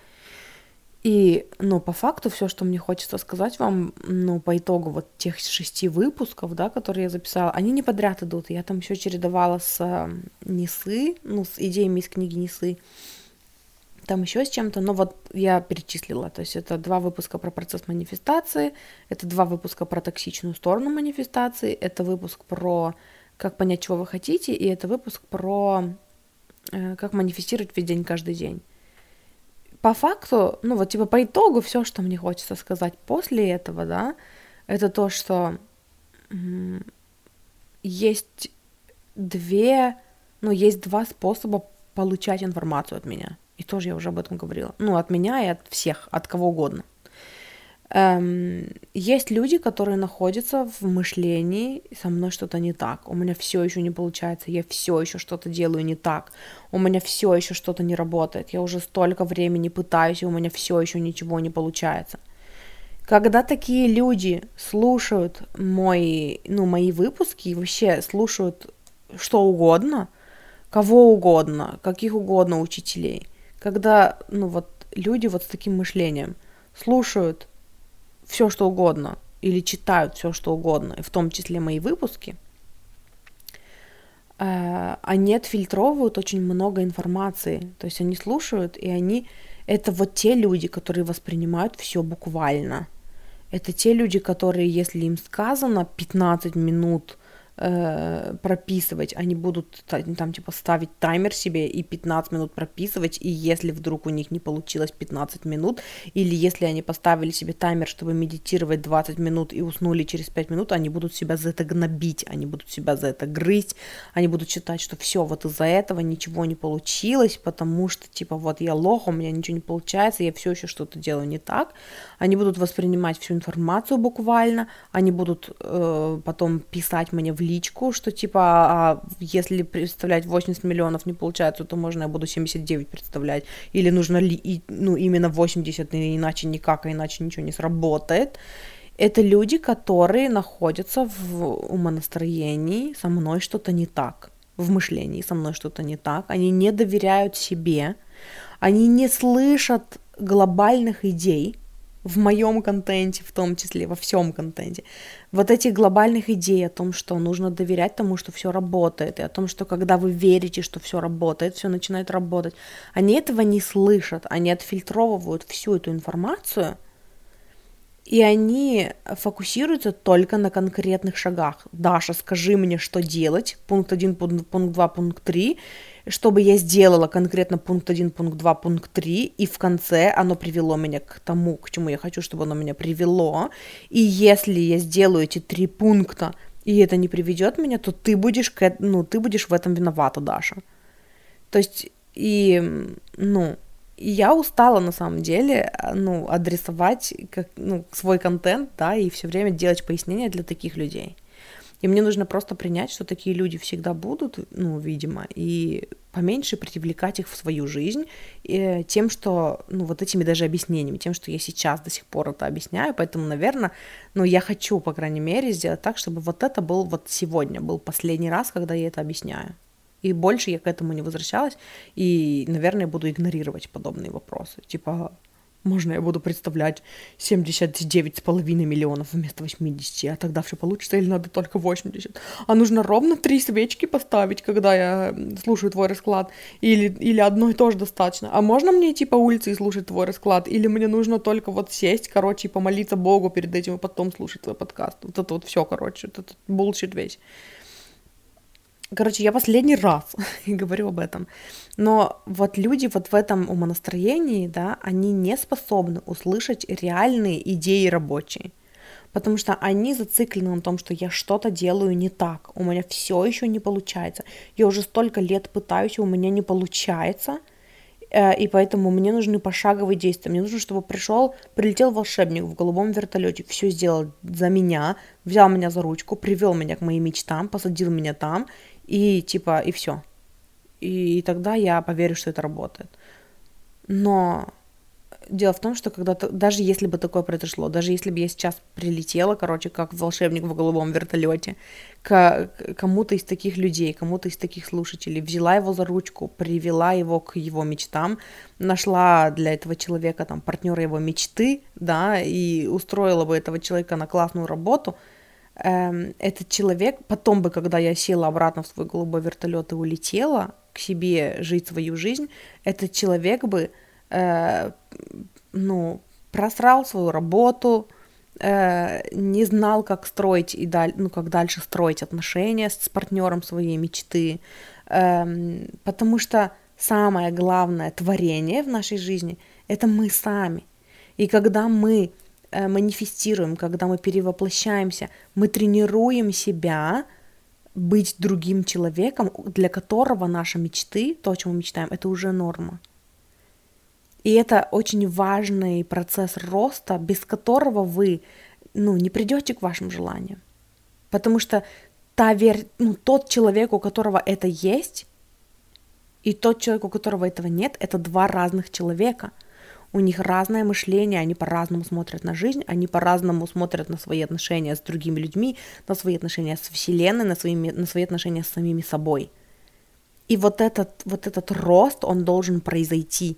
И, ну, по факту, все, что мне хочется сказать вам, ну, по итогу вот тех шести выпусков, да, которые я записала, они не подряд идут. Я там еще чередовала с э, Несы, ну, с идеями из книги Несы, там еще с чем-то, но вот я перечислила, то есть это два выпуска про процесс манифестации, это два выпуска про токсичную сторону манифестации, это выпуск про как понять, чего вы хотите, и это выпуск про э, как манифестировать весь день, каждый день по факту, ну вот типа по итогу все, что мне хочется сказать после этого, да, это то, что есть две, ну есть два способа получать информацию от меня. И тоже я уже об этом говорила. Ну, от меня и от всех, от кого угодно. Эм, есть люди, которые находятся в мышлении, со мной что-то не так, у меня все еще не получается, я все еще что-то делаю не так, у меня все еще что-то не работает, я уже столько времени пытаюсь, и у меня все еще ничего не получается. Когда такие люди слушают мой, ну, мои выпуски и вообще слушают что угодно, кого угодно, каких угодно учителей, когда, ну, вот люди вот с таким мышлением слушают все, что угодно, или читают все, что угодно, в том числе мои выпуски, э, они отфильтровывают очень много информации. То есть они слушают, и они... Это вот те люди, которые воспринимают все буквально. Это те люди, которые, если им сказано 15 минут э, прописывать, они будут там типа ставить таймер себе и 15 минут прописывать, и если вдруг у них не получилось 15 минут, или если они поставили себе таймер, чтобы медитировать 20 минут и уснули через 5 минут, они будут себя за это гнобить, они будут себя за это грызть, они будут считать, что все, вот из-за этого ничего не получилось, потому что типа вот я лох, у меня ничего не получается, я все еще что-то делаю не так, они будут воспринимать всю информацию буквально, они будут э, потом писать мне в личку, что типа, а если представлять 80 миллионов не получается, то можно я буду 79 представлять, или нужно ли, и, ну, именно 80, иначе никак, а иначе ничего не сработает. Это люди, которые находятся в умонастроении, со мной что-то не так, в мышлении со мной что-то не так, они не доверяют себе, они не слышат глобальных идей, в моем контенте, в том числе, во всем контенте. Вот этих глобальных идей о том, что нужно доверять тому, что все работает, и о том, что когда вы верите, что все работает, все начинает работать, они этого не слышат, они отфильтровывают всю эту информацию, и они фокусируются только на конкретных шагах. Даша, скажи мне, что делать, пункт 1, пункт, пункт 2, пункт 3, чтобы я сделала конкретно пункт 1, пункт 2, пункт 3, и в конце оно привело меня к тому, к чему я хочу, чтобы оно меня привело. И если я сделаю эти три пункта, и это не приведет меня, то ты будешь, к, ну, ты будешь в этом виновата, Даша. То есть, и, ну, я устала на самом деле, ну, адресовать как, ну, свой контент, да, и все время делать пояснения для таких людей. И мне нужно просто принять, что такие люди всегда будут, ну, видимо, и поменьше привлекать их в свою жизнь и тем, что, ну, вот этими даже объяснениями, тем, что я сейчас до сих пор это объясняю, поэтому, наверное, ну, я хочу, по крайней мере, сделать так, чтобы вот это был вот сегодня, был последний раз, когда я это объясняю. И больше я к этому не возвращалась, и, наверное, буду игнорировать подобные вопросы. Типа, можно я буду представлять 79,5 миллионов вместо 80, а тогда все получится или надо только 80? А нужно ровно три свечки поставить, когда я слушаю твой расклад? Или, или одной тоже достаточно? А можно мне идти по улице и слушать твой расклад? Или мне нужно только вот сесть, короче, и помолиться Богу перед этим и потом слушать твой подкаст? Вот это вот все, короче, вот этот bullshit весь. Короче, я последний раз (laughs) говорю об этом. Но вот люди вот в этом умонастроении, да, они не способны услышать реальные идеи рабочие. Потому что они зациклены на том, что я что-то делаю не так, у меня все еще не получается. Я уже столько лет пытаюсь, у меня не получается, э, и поэтому мне нужны пошаговые действия. Мне нужно, чтобы пришел, прилетел волшебник в голубом вертолете, все сделал за меня, взял меня за ручку, привел меня к моим мечтам, посадил меня там, и типа, и все. И тогда я поверю, что это работает. Но дело в том, что когда то даже если бы такое произошло, даже если бы я сейчас прилетела, короче, как волшебник в голубом вертолете, к кому-то из таких людей, кому-то из таких слушателей, взяла его за ручку, привела его к его мечтам, нашла для этого человека там партнера его мечты, да, и устроила бы этого человека на классную работу – эм, этот человек, потом бы, когда я села обратно в свой голубой вертолет и улетела к себе жить свою жизнь, этот человек бы, э, ну, просрал свою работу, э, не знал, как строить и даль, ну, как дальше строить отношения с, с партнером своей мечты, э, потому что самое главное творение в нашей жизни это мы сами. И когда мы манифестируем, когда мы перевоплощаемся, мы тренируем себя быть другим человеком, для которого наши мечты, то, о чем мы мечтаем, это уже норма. И это очень важный процесс роста, без которого вы ну, не придете к вашим желаниям. Потому что та вер... ну, тот человек, у которого это есть, и тот человек, у которого этого нет, это два разных человека – у них разное мышление, они по-разному смотрят на жизнь, они по-разному смотрят на свои отношения с другими людьми, на свои отношения с Вселенной, на, свои, на свои отношения с самими собой. И вот этот, вот этот рост, он должен произойти.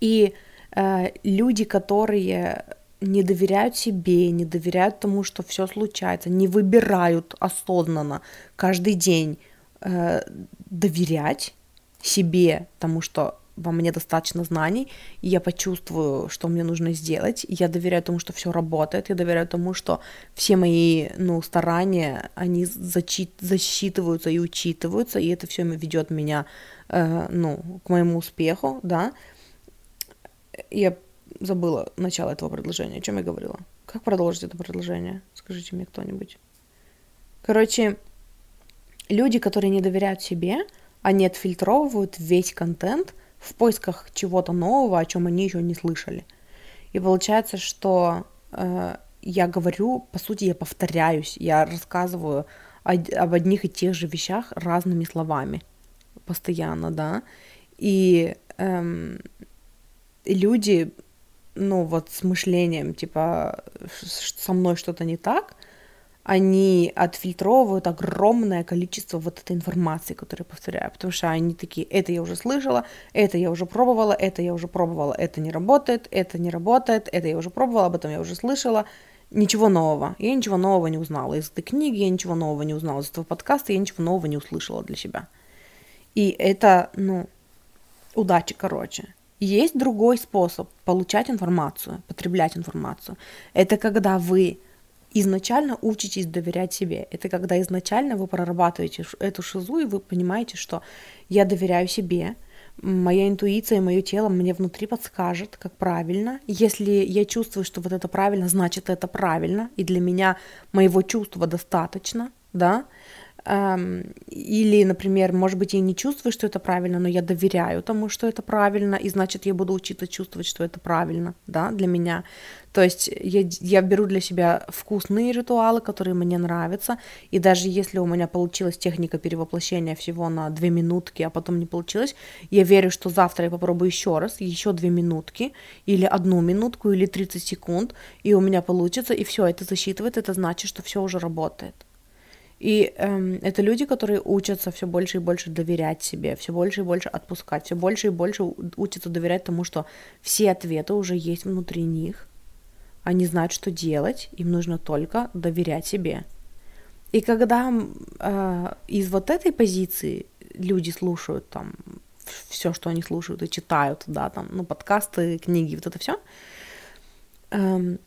И э, люди, которые не доверяют себе, не доверяют тому, что все случается, не выбирают осознанно каждый день э, доверять себе, тому, что во мне достаточно знаний, и я почувствую, что мне нужно сделать. Я доверяю тому, что все работает, я доверяю тому, что все мои ну, старания, они зачит, засчитываются и учитываются, и это все ведет меня э, ну, к моему успеху, да. Я забыла начало этого предложения. О чем я говорила? Как продолжить это предложение? Скажите мне кто-нибудь. Короче, люди, которые не доверяют себе, они отфильтровывают весь контент в поисках чего-то нового, о чем они еще не слышали. И получается, что э, я говорю, по сути, я повторяюсь, я рассказываю о, об одних и тех же вещах разными словами постоянно, да. И эм, люди, ну вот с мышлением, типа, со мной что-то не так, они отфильтровывают огромное количество вот этой информации, которую я повторяю, потому что они такие, это я уже слышала, это я уже пробовала, это я уже пробовала, это не работает, это не работает, это я уже пробовала, об этом я уже слышала, ничего нового. Я ничего нового не узнала из этой книги, я ничего нового не узнала из этого подкаста, я ничего нового не услышала для себя. И это, ну, удачи, короче. Есть другой способ получать информацию, потреблять информацию. Это когда вы изначально учитесь доверять себе. Это когда изначально вы прорабатываете эту шизу, и вы понимаете, что я доверяю себе, моя интуиция мое тело мне внутри подскажет, как правильно. Если я чувствую, что вот это правильно, значит это правильно, и для меня моего чувства достаточно, да, или, например, может быть, я не чувствую, что это правильно, но я доверяю тому, что это правильно, и значит, я буду учиться чувствовать, что это правильно, да, для меня. То есть я, я беру для себя вкусные ритуалы, которые мне нравятся, и даже если у меня получилась техника перевоплощения всего на две минутки, а потом не получилось, я верю, что завтра я попробую еще раз, еще две минутки, или одну минутку, или 30 секунд, и у меня получится, и все, это засчитывает, это значит, что все уже работает. И эм, это люди, которые учатся все больше и больше доверять себе, все больше и больше отпускать, все больше и больше учатся доверять тому, что все ответы уже есть внутри них. Они знают, что делать, им нужно только доверять себе. И когда э, из вот этой позиции люди слушают там все, что они слушают и читают, да, там, ну, подкасты, книги, вот это все, эм,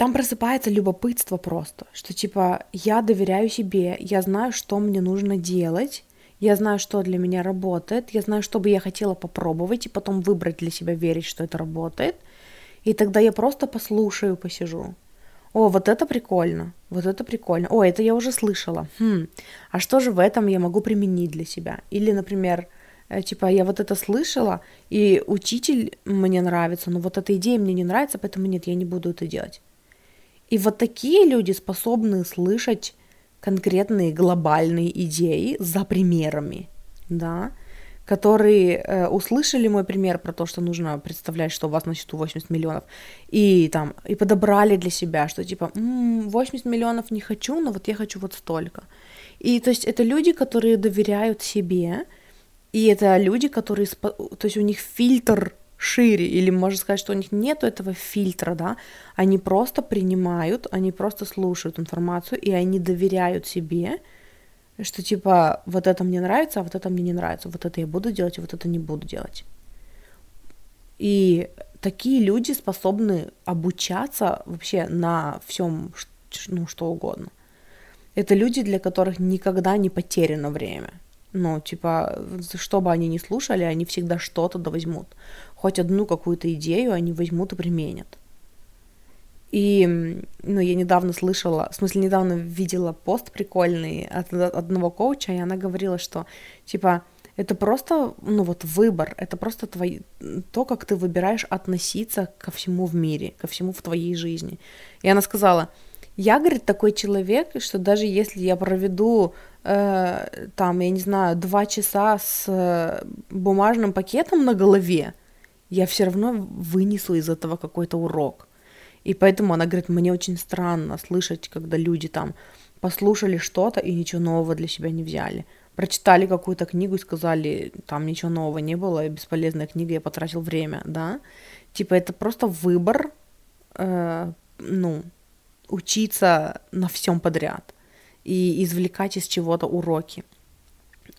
там просыпается любопытство просто, что типа я доверяю себе, я знаю, что мне нужно делать, я знаю, что для меня работает, я знаю, что бы я хотела попробовать и потом выбрать для себя, верить, что это работает. И тогда я просто послушаю, посижу. О, вот это прикольно, вот это прикольно. О, это я уже слышала. Хм, а что же в этом я могу применить для себя? Или, например, э, типа, я вот это слышала, и учитель мне нравится, но вот эта идея мне не нравится, поэтому нет, я не буду это делать. И вот такие люди способны слышать конкретные глобальные идеи за примерами, да, которые э, услышали мой пример про то, что нужно представлять, что у вас на счету 80 миллионов, и там, и подобрали для себя, что типа, м-м, 80 миллионов не хочу, но вот я хочу вот столько. И то есть это люди, которые доверяют себе, и это люди, которые, то есть у них фильтр шире, или можно сказать, что у них нет этого фильтра, да, они просто принимают, они просто слушают информацию, и они доверяют себе, что типа вот это мне нравится, а вот это мне не нравится, вот это я буду делать, а вот это не буду делать. И такие люди способны обучаться вообще на всем, ну, что угодно. Это люди, для которых никогда не потеряно время. Ну, типа, что бы они ни слушали, они всегда что-то да возьмут хоть одну какую-то идею они возьмут и применят. И, ну, я недавно слышала, в смысле, недавно видела пост прикольный от одного коуча, и она говорила, что, типа, это просто, ну, вот выбор, это просто твой, то, как ты выбираешь относиться ко всему в мире, ко всему в твоей жизни. И она сказала, я, говорит, такой человек, что даже если я проведу э, там, я не знаю, два часа с э, бумажным пакетом на голове, я все равно вынесу из этого какой-то урок. И поэтому она говорит, мне очень странно слышать, когда люди там послушали что-то и ничего нового для себя не взяли. Прочитали какую-то книгу и сказали, там ничего нового не было, бесполезная книга, я потратил время, да. Типа это просто выбор, э, ну, учиться на всем подряд и извлекать из чего-то уроки.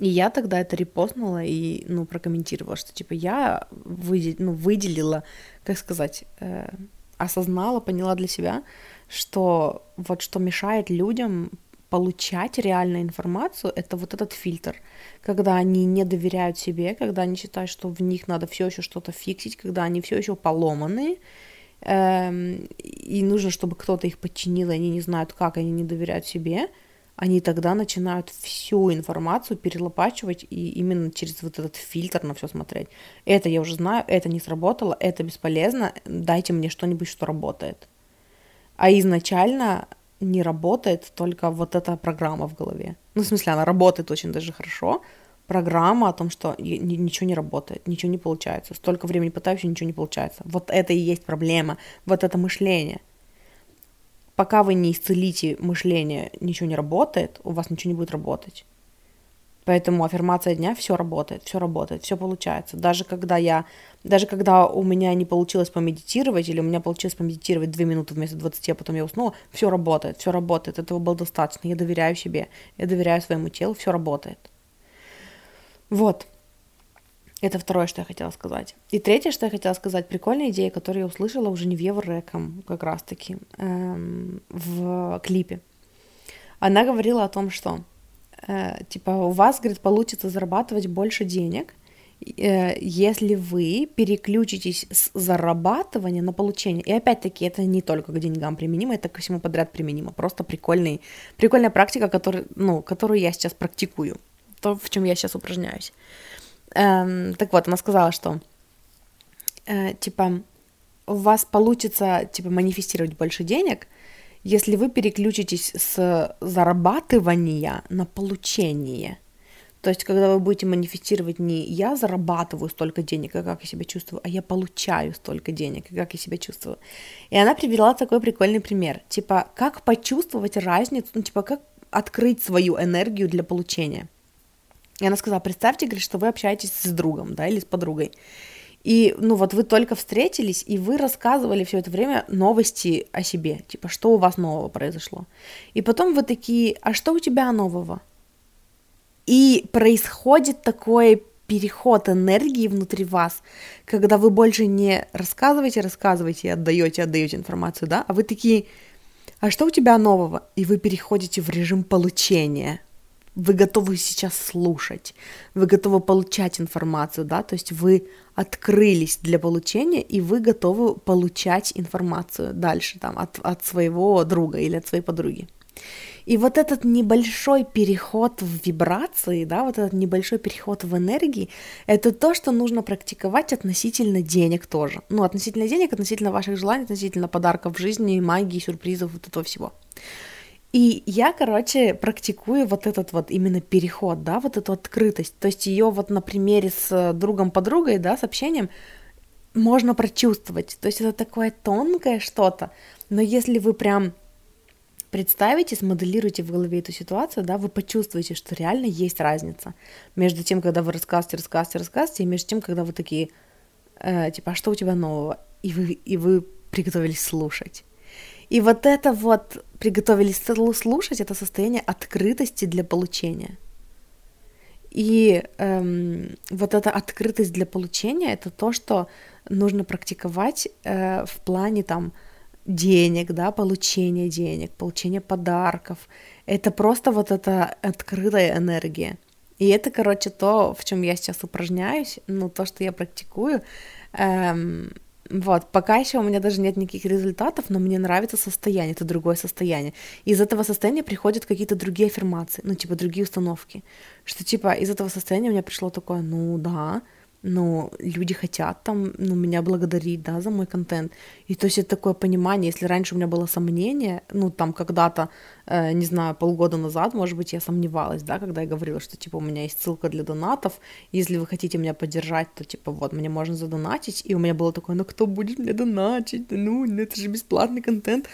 И я тогда это репостнула и, ну, прокомментировала, что, типа, я выдел, ну, выделила, как сказать, э, осознала, поняла для себя, что вот что мешает людям получать реальную информацию, это вот этот фильтр, когда они не доверяют себе, когда они считают, что в них надо все еще что-то фиксить, когда они все еще поломанные, эм, и нужно, чтобы кто-то их подчинил, и они не знают, как они не доверяют себе, они тогда начинают всю информацию перелопачивать и именно через вот этот фильтр на все смотреть. Это я уже знаю, это не сработало, это бесполезно, дайте мне что-нибудь, что работает. А изначально не работает только вот эта программа в голове. Ну, в смысле, она работает очень даже хорошо. Программа о том, что ничего не работает, ничего не получается. Столько времени пытаюсь, ничего не получается. Вот это и есть проблема, вот это мышление. Пока вы не исцелите мышление, ничего не работает, у вас ничего не будет работать. Поэтому аффирмация дня все работает, все работает, все получается. Даже когда я, даже когда у меня не получилось помедитировать, или у меня получилось помедитировать 2 минуты вместо 20, а потом я уснула, все работает, все работает, этого было достаточно. Я доверяю себе, я доверяю своему телу, все работает. Вот. Это второе, что я хотела сказать. И третье, что я хотела сказать, прикольная идея, которую я услышала уже не в Евреком, как раз-таки, эм, в клипе. Она говорила о том, что Э, типа у вас, говорит, получится зарабатывать больше денег, э, если вы переключитесь с зарабатывания на получение. И опять-таки это не только к деньгам применимо, это ко всему подряд применимо. Просто прикольный, прикольная практика, который, ну, которую я сейчас практикую. То, в чем я сейчас упражняюсь. Эм, так вот, она сказала, что э, типа у вас получится типа манифестировать больше денег – если вы переключитесь с зарабатывания на получение. То есть, когда вы будете манифестировать не я зарабатываю столько денег, и как я себя чувствую, а я получаю столько денег, и как я себя чувствую. И она привела такой прикольный пример. Типа, как почувствовать разницу, ну, типа, как открыть свою энергию для получения. И она сказала, представьте, говорит, что вы общаетесь с другом, да, или с подругой. И, ну, вот вы только встретились, и вы рассказывали все это время новости о себе, типа, что у вас нового произошло. И потом вы такие, а что у тебя нового? И происходит такой переход энергии внутри вас, когда вы больше не рассказываете, рассказываете, отдаете, отдаете информацию, да, а вы такие, а что у тебя нового? И вы переходите в режим получения – вы готовы сейчас слушать, вы готовы получать информацию, да, то есть вы открылись для получения, и вы готовы получать информацию дальше там от, от своего друга или от своей подруги. И вот этот небольшой переход в вибрации, да, вот этот небольшой переход в энергии, это то, что нужно практиковать относительно денег тоже. Ну, относительно денег, относительно ваших желаний, относительно подарков в жизни, магии, сюрпризов, вот этого всего. И я, короче, практикую вот этот вот именно переход, да, вот эту открытость. То есть ее вот на примере с другом-подругой, да, с общением можно прочувствовать. То есть это такое тонкое что-то. Но если вы прям представите, смоделируете в голове эту ситуацию, да, вы почувствуете, что реально есть разница между тем, когда вы рассказываете, рассказываете, рассказываете, и между тем, когда вы такие, э, типа, а что у тебя нового? И вы, и вы приготовились слушать. И вот это вот приготовились слушать, это состояние открытости для получения. И эм, вот эта открытость для получения это то, что нужно практиковать э, в плане там денег, да, получения денег, получения подарков. Это просто вот эта открытая энергия. И это, короче, то, в чем я сейчас упражняюсь, ну, то, что я практикую. Эм, вот, пока еще у меня даже нет никаких результатов, но мне нравится состояние, это другое состояние. из этого состояния приходят какие-то другие аффирмации, ну, типа, другие установки. Что, типа, из этого состояния у меня пришло такое, ну, да, ну, люди хотят там, ну, меня благодарить, да, за мой контент. И то есть это такое понимание, если раньше у меня было сомнение, ну, там, когда-то, э, не знаю, полгода назад, может быть, я сомневалась, да, когда я говорила, что, типа, у меня есть ссылка для донатов, если вы хотите меня поддержать, то, типа, вот, мне можно задонатить, и у меня было такое, ну, кто будет мне донатить, ну, это же бесплатный контент.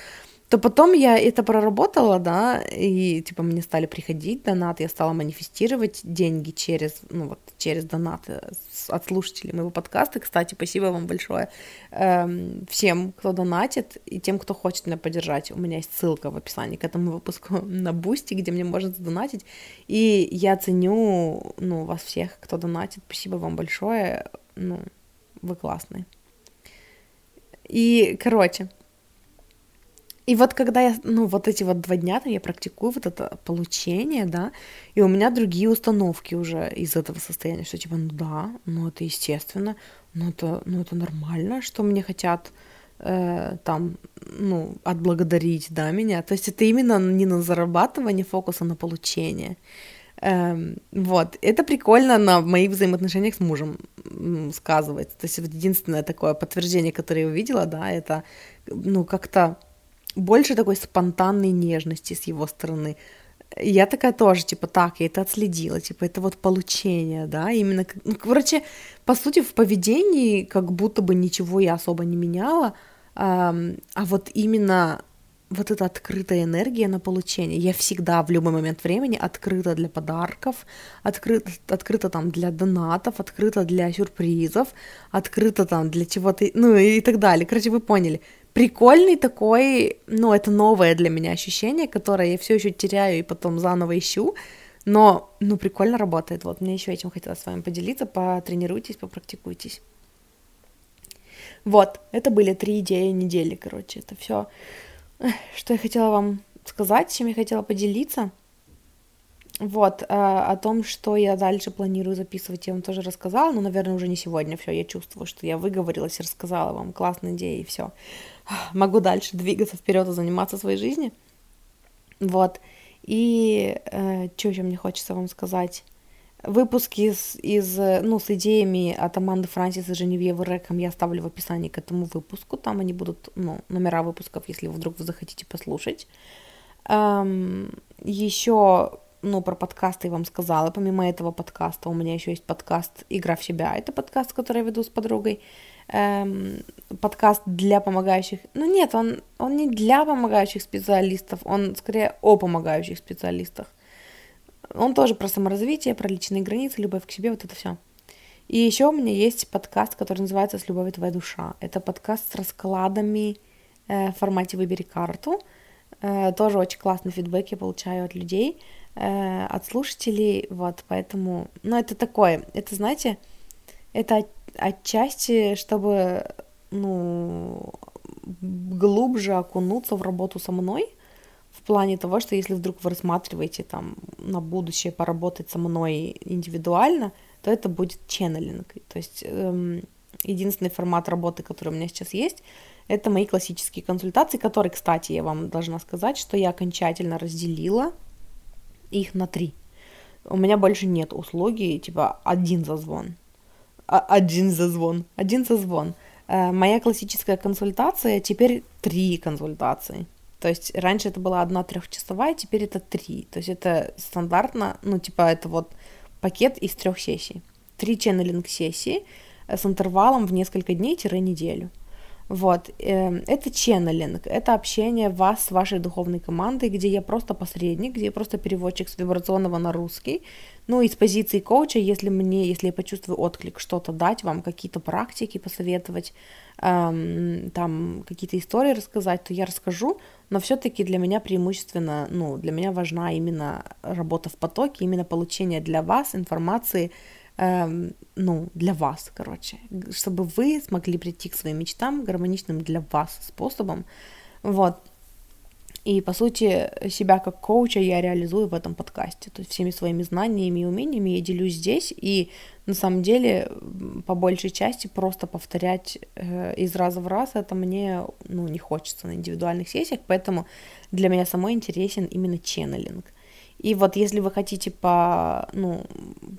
То потом я это проработала, да, и типа мне стали приходить донаты, я стала манифестировать деньги через, ну вот, через донаты от слушателей моего подкаста. Кстати, спасибо вам большое эм, всем, кто донатит, и тем, кто хочет меня поддержать. У меня есть ссылка в описании к этому выпуску (laughs) на Boosty, где мне можно задонатить. И я ценю, ну, вас всех, кто донатит. Спасибо вам большое. Ну, вы классные. И, короче, и вот когда я, ну, вот эти вот два дня там я практикую вот это получение, да, и у меня другие установки уже из этого состояния, что типа, ну да, ну это естественно, ну это, ну это нормально, что мне хотят э, там, ну, отблагодарить, да, меня. То есть это именно не на зарабатывание фокуса, на получение. Эм, вот, это прикольно на моих взаимоотношениях с мужем сказывается. То есть вот единственное такое подтверждение, которое я увидела, да, это, ну, как-то больше такой спонтанной нежности с его стороны. Я такая тоже, типа, так, я это отследила, типа, это вот получение, да, именно, ну, короче, по сути, в поведении как будто бы ничего я особо не меняла, а, а вот именно вот эта открытая энергия на получение. Я всегда в любой момент времени открыта для подарков, открыта, открыта там для донатов, открыта для сюрпризов, открыта там для чего-то, ну и так далее. Короче, вы поняли прикольный такой, ну, это новое для меня ощущение, которое я все еще теряю и потом заново ищу, но, ну, прикольно работает. Вот, мне еще этим хотелось с вами поделиться, потренируйтесь, попрактикуйтесь. Вот, это были три идеи недели, короче, это все, что я хотела вам сказать, чем я хотела поделиться. Вот, э, о том, что я дальше планирую записывать, я вам тоже рассказала, но, наверное, уже не сегодня, все, я чувствую, что я выговорилась и рассказала вам классные идеи и все могу дальше двигаться вперед и заниматься своей жизнью. Вот. И э, что еще мне хочется вам сказать? Выпуски из, из, ну, с идеями от Аманды Франсис и Женевьевы Рэком я оставлю в описании к этому выпуску. Там они будут, ну, номера выпусков, если вдруг вы захотите послушать. Эм, еще, ну, про подкасты я вам сказала. Помимо этого подкаста у меня еще есть подкаст «Игра в себя». Это подкаст, который я веду с подругой эм, подкаст для помогающих. Ну нет, он, он не для помогающих специалистов, он скорее о помогающих специалистах. Он тоже про саморазвитие, про личные границы, любовь к себе, вот это все. И еще у меня есть подкаст, который называется «С любовью твоя душа». Это подкаст с раскладами э, в формате «Выбери карту». Э, тоже очень классный фидбэк я получаю от людей, э, от слушателей, вот, поэтому, ну, это такое, это, знаете, это отчасти, чтобы, ну, глубже окунуться в работу со мной, в плане того, что если вдруг вы рассматриваете там на будущее поработать со мной индивидуально, то это будет ченнелинг. То есть эм, единственный формат работы, который у меня сейчас есть, это мои классические консультации, которые, кстати, я вам должна сказать, что я окончательно разделила их на три. У меня больше нет услуги, типа, один зазвон один зазвон, один зазвон. Э, моя классическая консультация, теперь три консультации. То есть раньше это была одна трехчасовая, теперь это три. То есть это стандартно, ну типа это вот пакет из трех сессий. Три ченнелинг сессии с интервалом в несколько дней-неделю. Вот, эм, это ченнелинг, это общение вас с вашей духовной командой, где я просто посредник, где я просто переводчик с вибрационного на русский, ну и с позиции коуча, если мне, если я почувствую отклик, что-то дать вам, какие-то практики посоветовать, эм, там какие-то истории рассказать, то я расскажу, но все-таки для меня преимущественно, ну, для меня важна именно работа в потоке, именно получение для вас информации, эм, ну, для вас, короче, чтобы вы смогли прийти к своим мечтам гармоничным для вас способом, вот, и, по сути, себя как коуча я реализую в этом подкасте. То есть всеми своими знаниями и умениями я делюсь здесь. И на самом деле, по большей части, просто повторять э, из раза в раз это мне ну, не хочется на индивидуальных сессиях. Поэтому для меня самой интересен именно ченнелинг. И вот если вы хотите по, ну,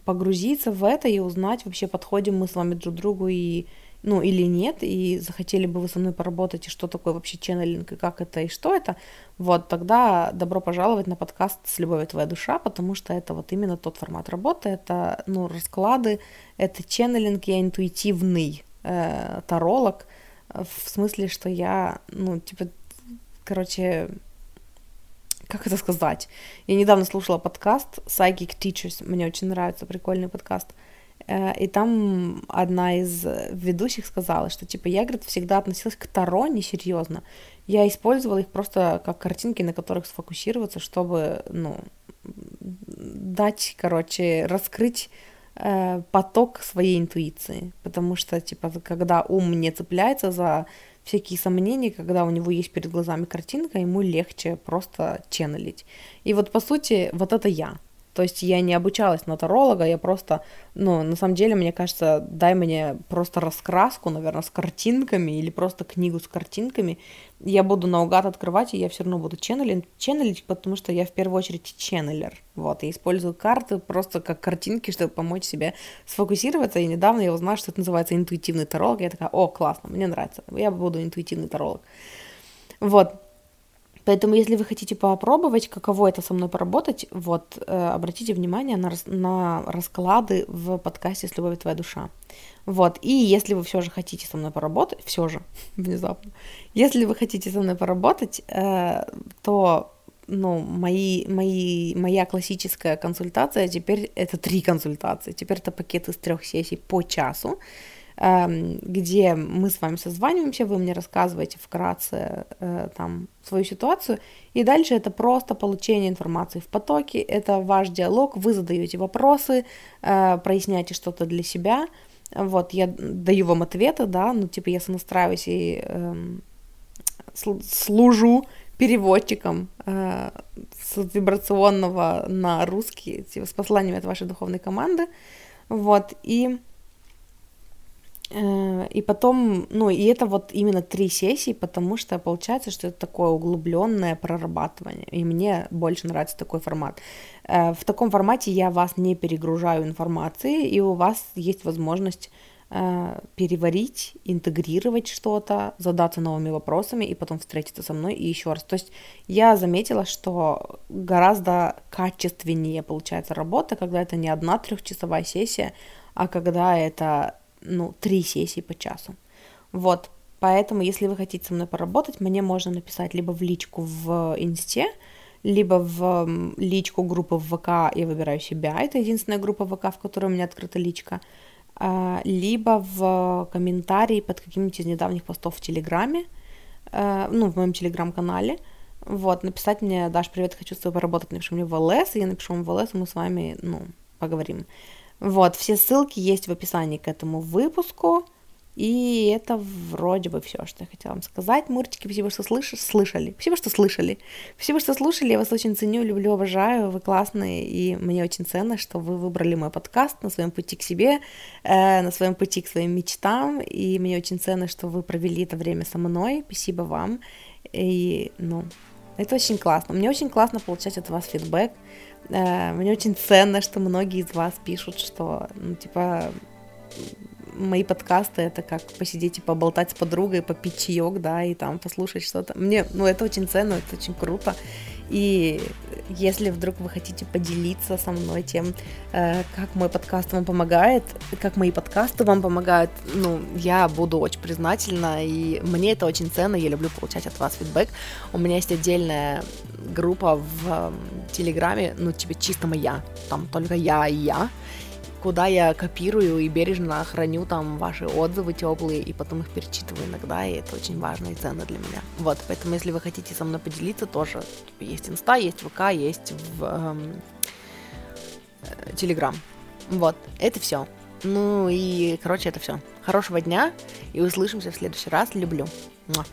погрузиться в это и узнать, вообще подходим мы с вами друг другу и ну или нет, и захотели бы вы со мной поработать, и что такое вообще ченнелинг, и как это, и что это, вот тогда добро пожаловать на подкаст «С любовью твоя душа», потому что это вот именно тот формат работы, это, ну, расклады, это ченнелинг, я интуитивный э, таролог, в смысле, что я, ну, типа, короче, как это сказать? Я недавно слушала подкаст Psychic Teachers, мне очень нравится, прикольный подкаст. Э, и там одна из ведущих сказала, что типа я, говорит, всегда относилась к Таро несерьезно. Я использовала их просто как картинки, на которых сфокусироваться, чтобы, ну, дать, короче, раскрыть э, поток своей интуиции. Потому что, типа, когда ум не цепляется за всякие сомнения, когда у него есть перед глазами картинка, ему легче просто ченнелить. И вот, по сути, вот это я. То есть я не обучалась на таролога, я просто, ну, на самом деле, мне кажется, дай мне просто раскраску, наверное, с картинками или просто книгу с картинками, я буду наугад открывать, и я все равно буду ченнелить, ченнелить, потому что я в первую очередь ченнелер. Вот, и использую карты просто как картинки, чтобы помочь себе сфокусироваться. И недавно я узнала, что это называется интуитивный таролог. Я такая, о, классно, мне нравится, я буду интуитивный таролог. Вот, Поэтому, если вы хотите попробовать, каково это со мной поработать, вот, э, обратите внимание на, на расклады в подкасте «С любовью твоя душа». Вот, и если вы все же хотите со мной поработать, все же, (laughs) внезапно, если вы хотите со мной поработать, э, то, ну, мои, мои, моя классическая консультация теперь это три консультации, теперь это пакет из трех сессий по часу, где мы с вами созваниваемся, вы мне рассказываете вкратце э, там свою ситуацию, и дальше это просто получение информации в потоке, это ваш диалог, вы задаете вопросы, э, проясняете что-то для себя, вот, я даю вам ответы, да, ну, типа, я сонастраиваюсь и э, служу переводчиком э, с вибрационного на русский, типа, с посланиями от вашей духовной команды, вот, и и потом, ну, и это вот именно три сессии, потому что получается, что это такое углубленное прорабатывание. И мне больше нравится такой формат. Э, в таком формате я вас не перегружаю информацией, и у вас есть возможность э, переварить, интегрировать что-то, задаться новыми вопросами и потом встретиться со мной и еще раз. То есть я заметила, что гораздо качественнее получается работа, когда это не одна трехчасовая сессия, а когда это ну, три сессии по часу. Вот, поэтому, если вы хотите со мной поработать, мне можно написать либо в личку в инсте, либо в личку группы в ВК «Я выбираю себя», это единственная группа ВК, в которой у меня открыта личка, а, либо в комментарии под каким-нибудь из недавних постов в Телеграме, а, ну, в моем Телеграм-канале, вот, написать мне, Даш, привет, хочу с тобой поработать, напиши мне в ЛС, и я напишу вам в ЛС, и мы с вами, ну, поговорим. Вот, все ссылки есть в описании к этому выпуску. И это вроде бы все, что я хотела вам сказать. Мурчики, спасибо, что слыш... слышали. Спасибо, что слышали. Спасибо, что слушали. Я вас очень ценю, люблю, обожаю. Вы классные. И мне очень ценно, что вы выбрали мой подкаст на своем пути к себе, э, на своем пути к своим мечтам. И мне очень ценно, что вы провели это время со мной. Спасибо вам. И, ну, это очень классно. Мне очень классно получать от вас фидбэк. Э, мне очень ценно, что многие из вас пишут, что, ну, типа, мои подкасты это как посидеть и поболтать с подругой, попить чаек, да, и там послушать что-то. Мне, ну, это очень ценно, это очень круто. И если вдруг вы хотите поделиться со мной тем, э, как мой подкаст вам помогает, как мои подкасты вам помогают, ну, я буду очень признательна, и мне это очень ценно, я люблю получать от вас фидбэк. У меня есть отдельная группа в э, Телеграме, ну, типа чисто моя, там только я и я, куда я копирую и бережно храню там ваши отзывы теплые, и потом их перечитываю иногда, и это очень важно и ценно для меня. Вот, поэтому если вы хотите со мной поделиться, тоже есть инста, есть ВК, есть в эм, э, Телеграм. Вот, это все. Ну и, короче, это все. Хорошего дня, и услышимся в следующий раз. Люблю. Муа.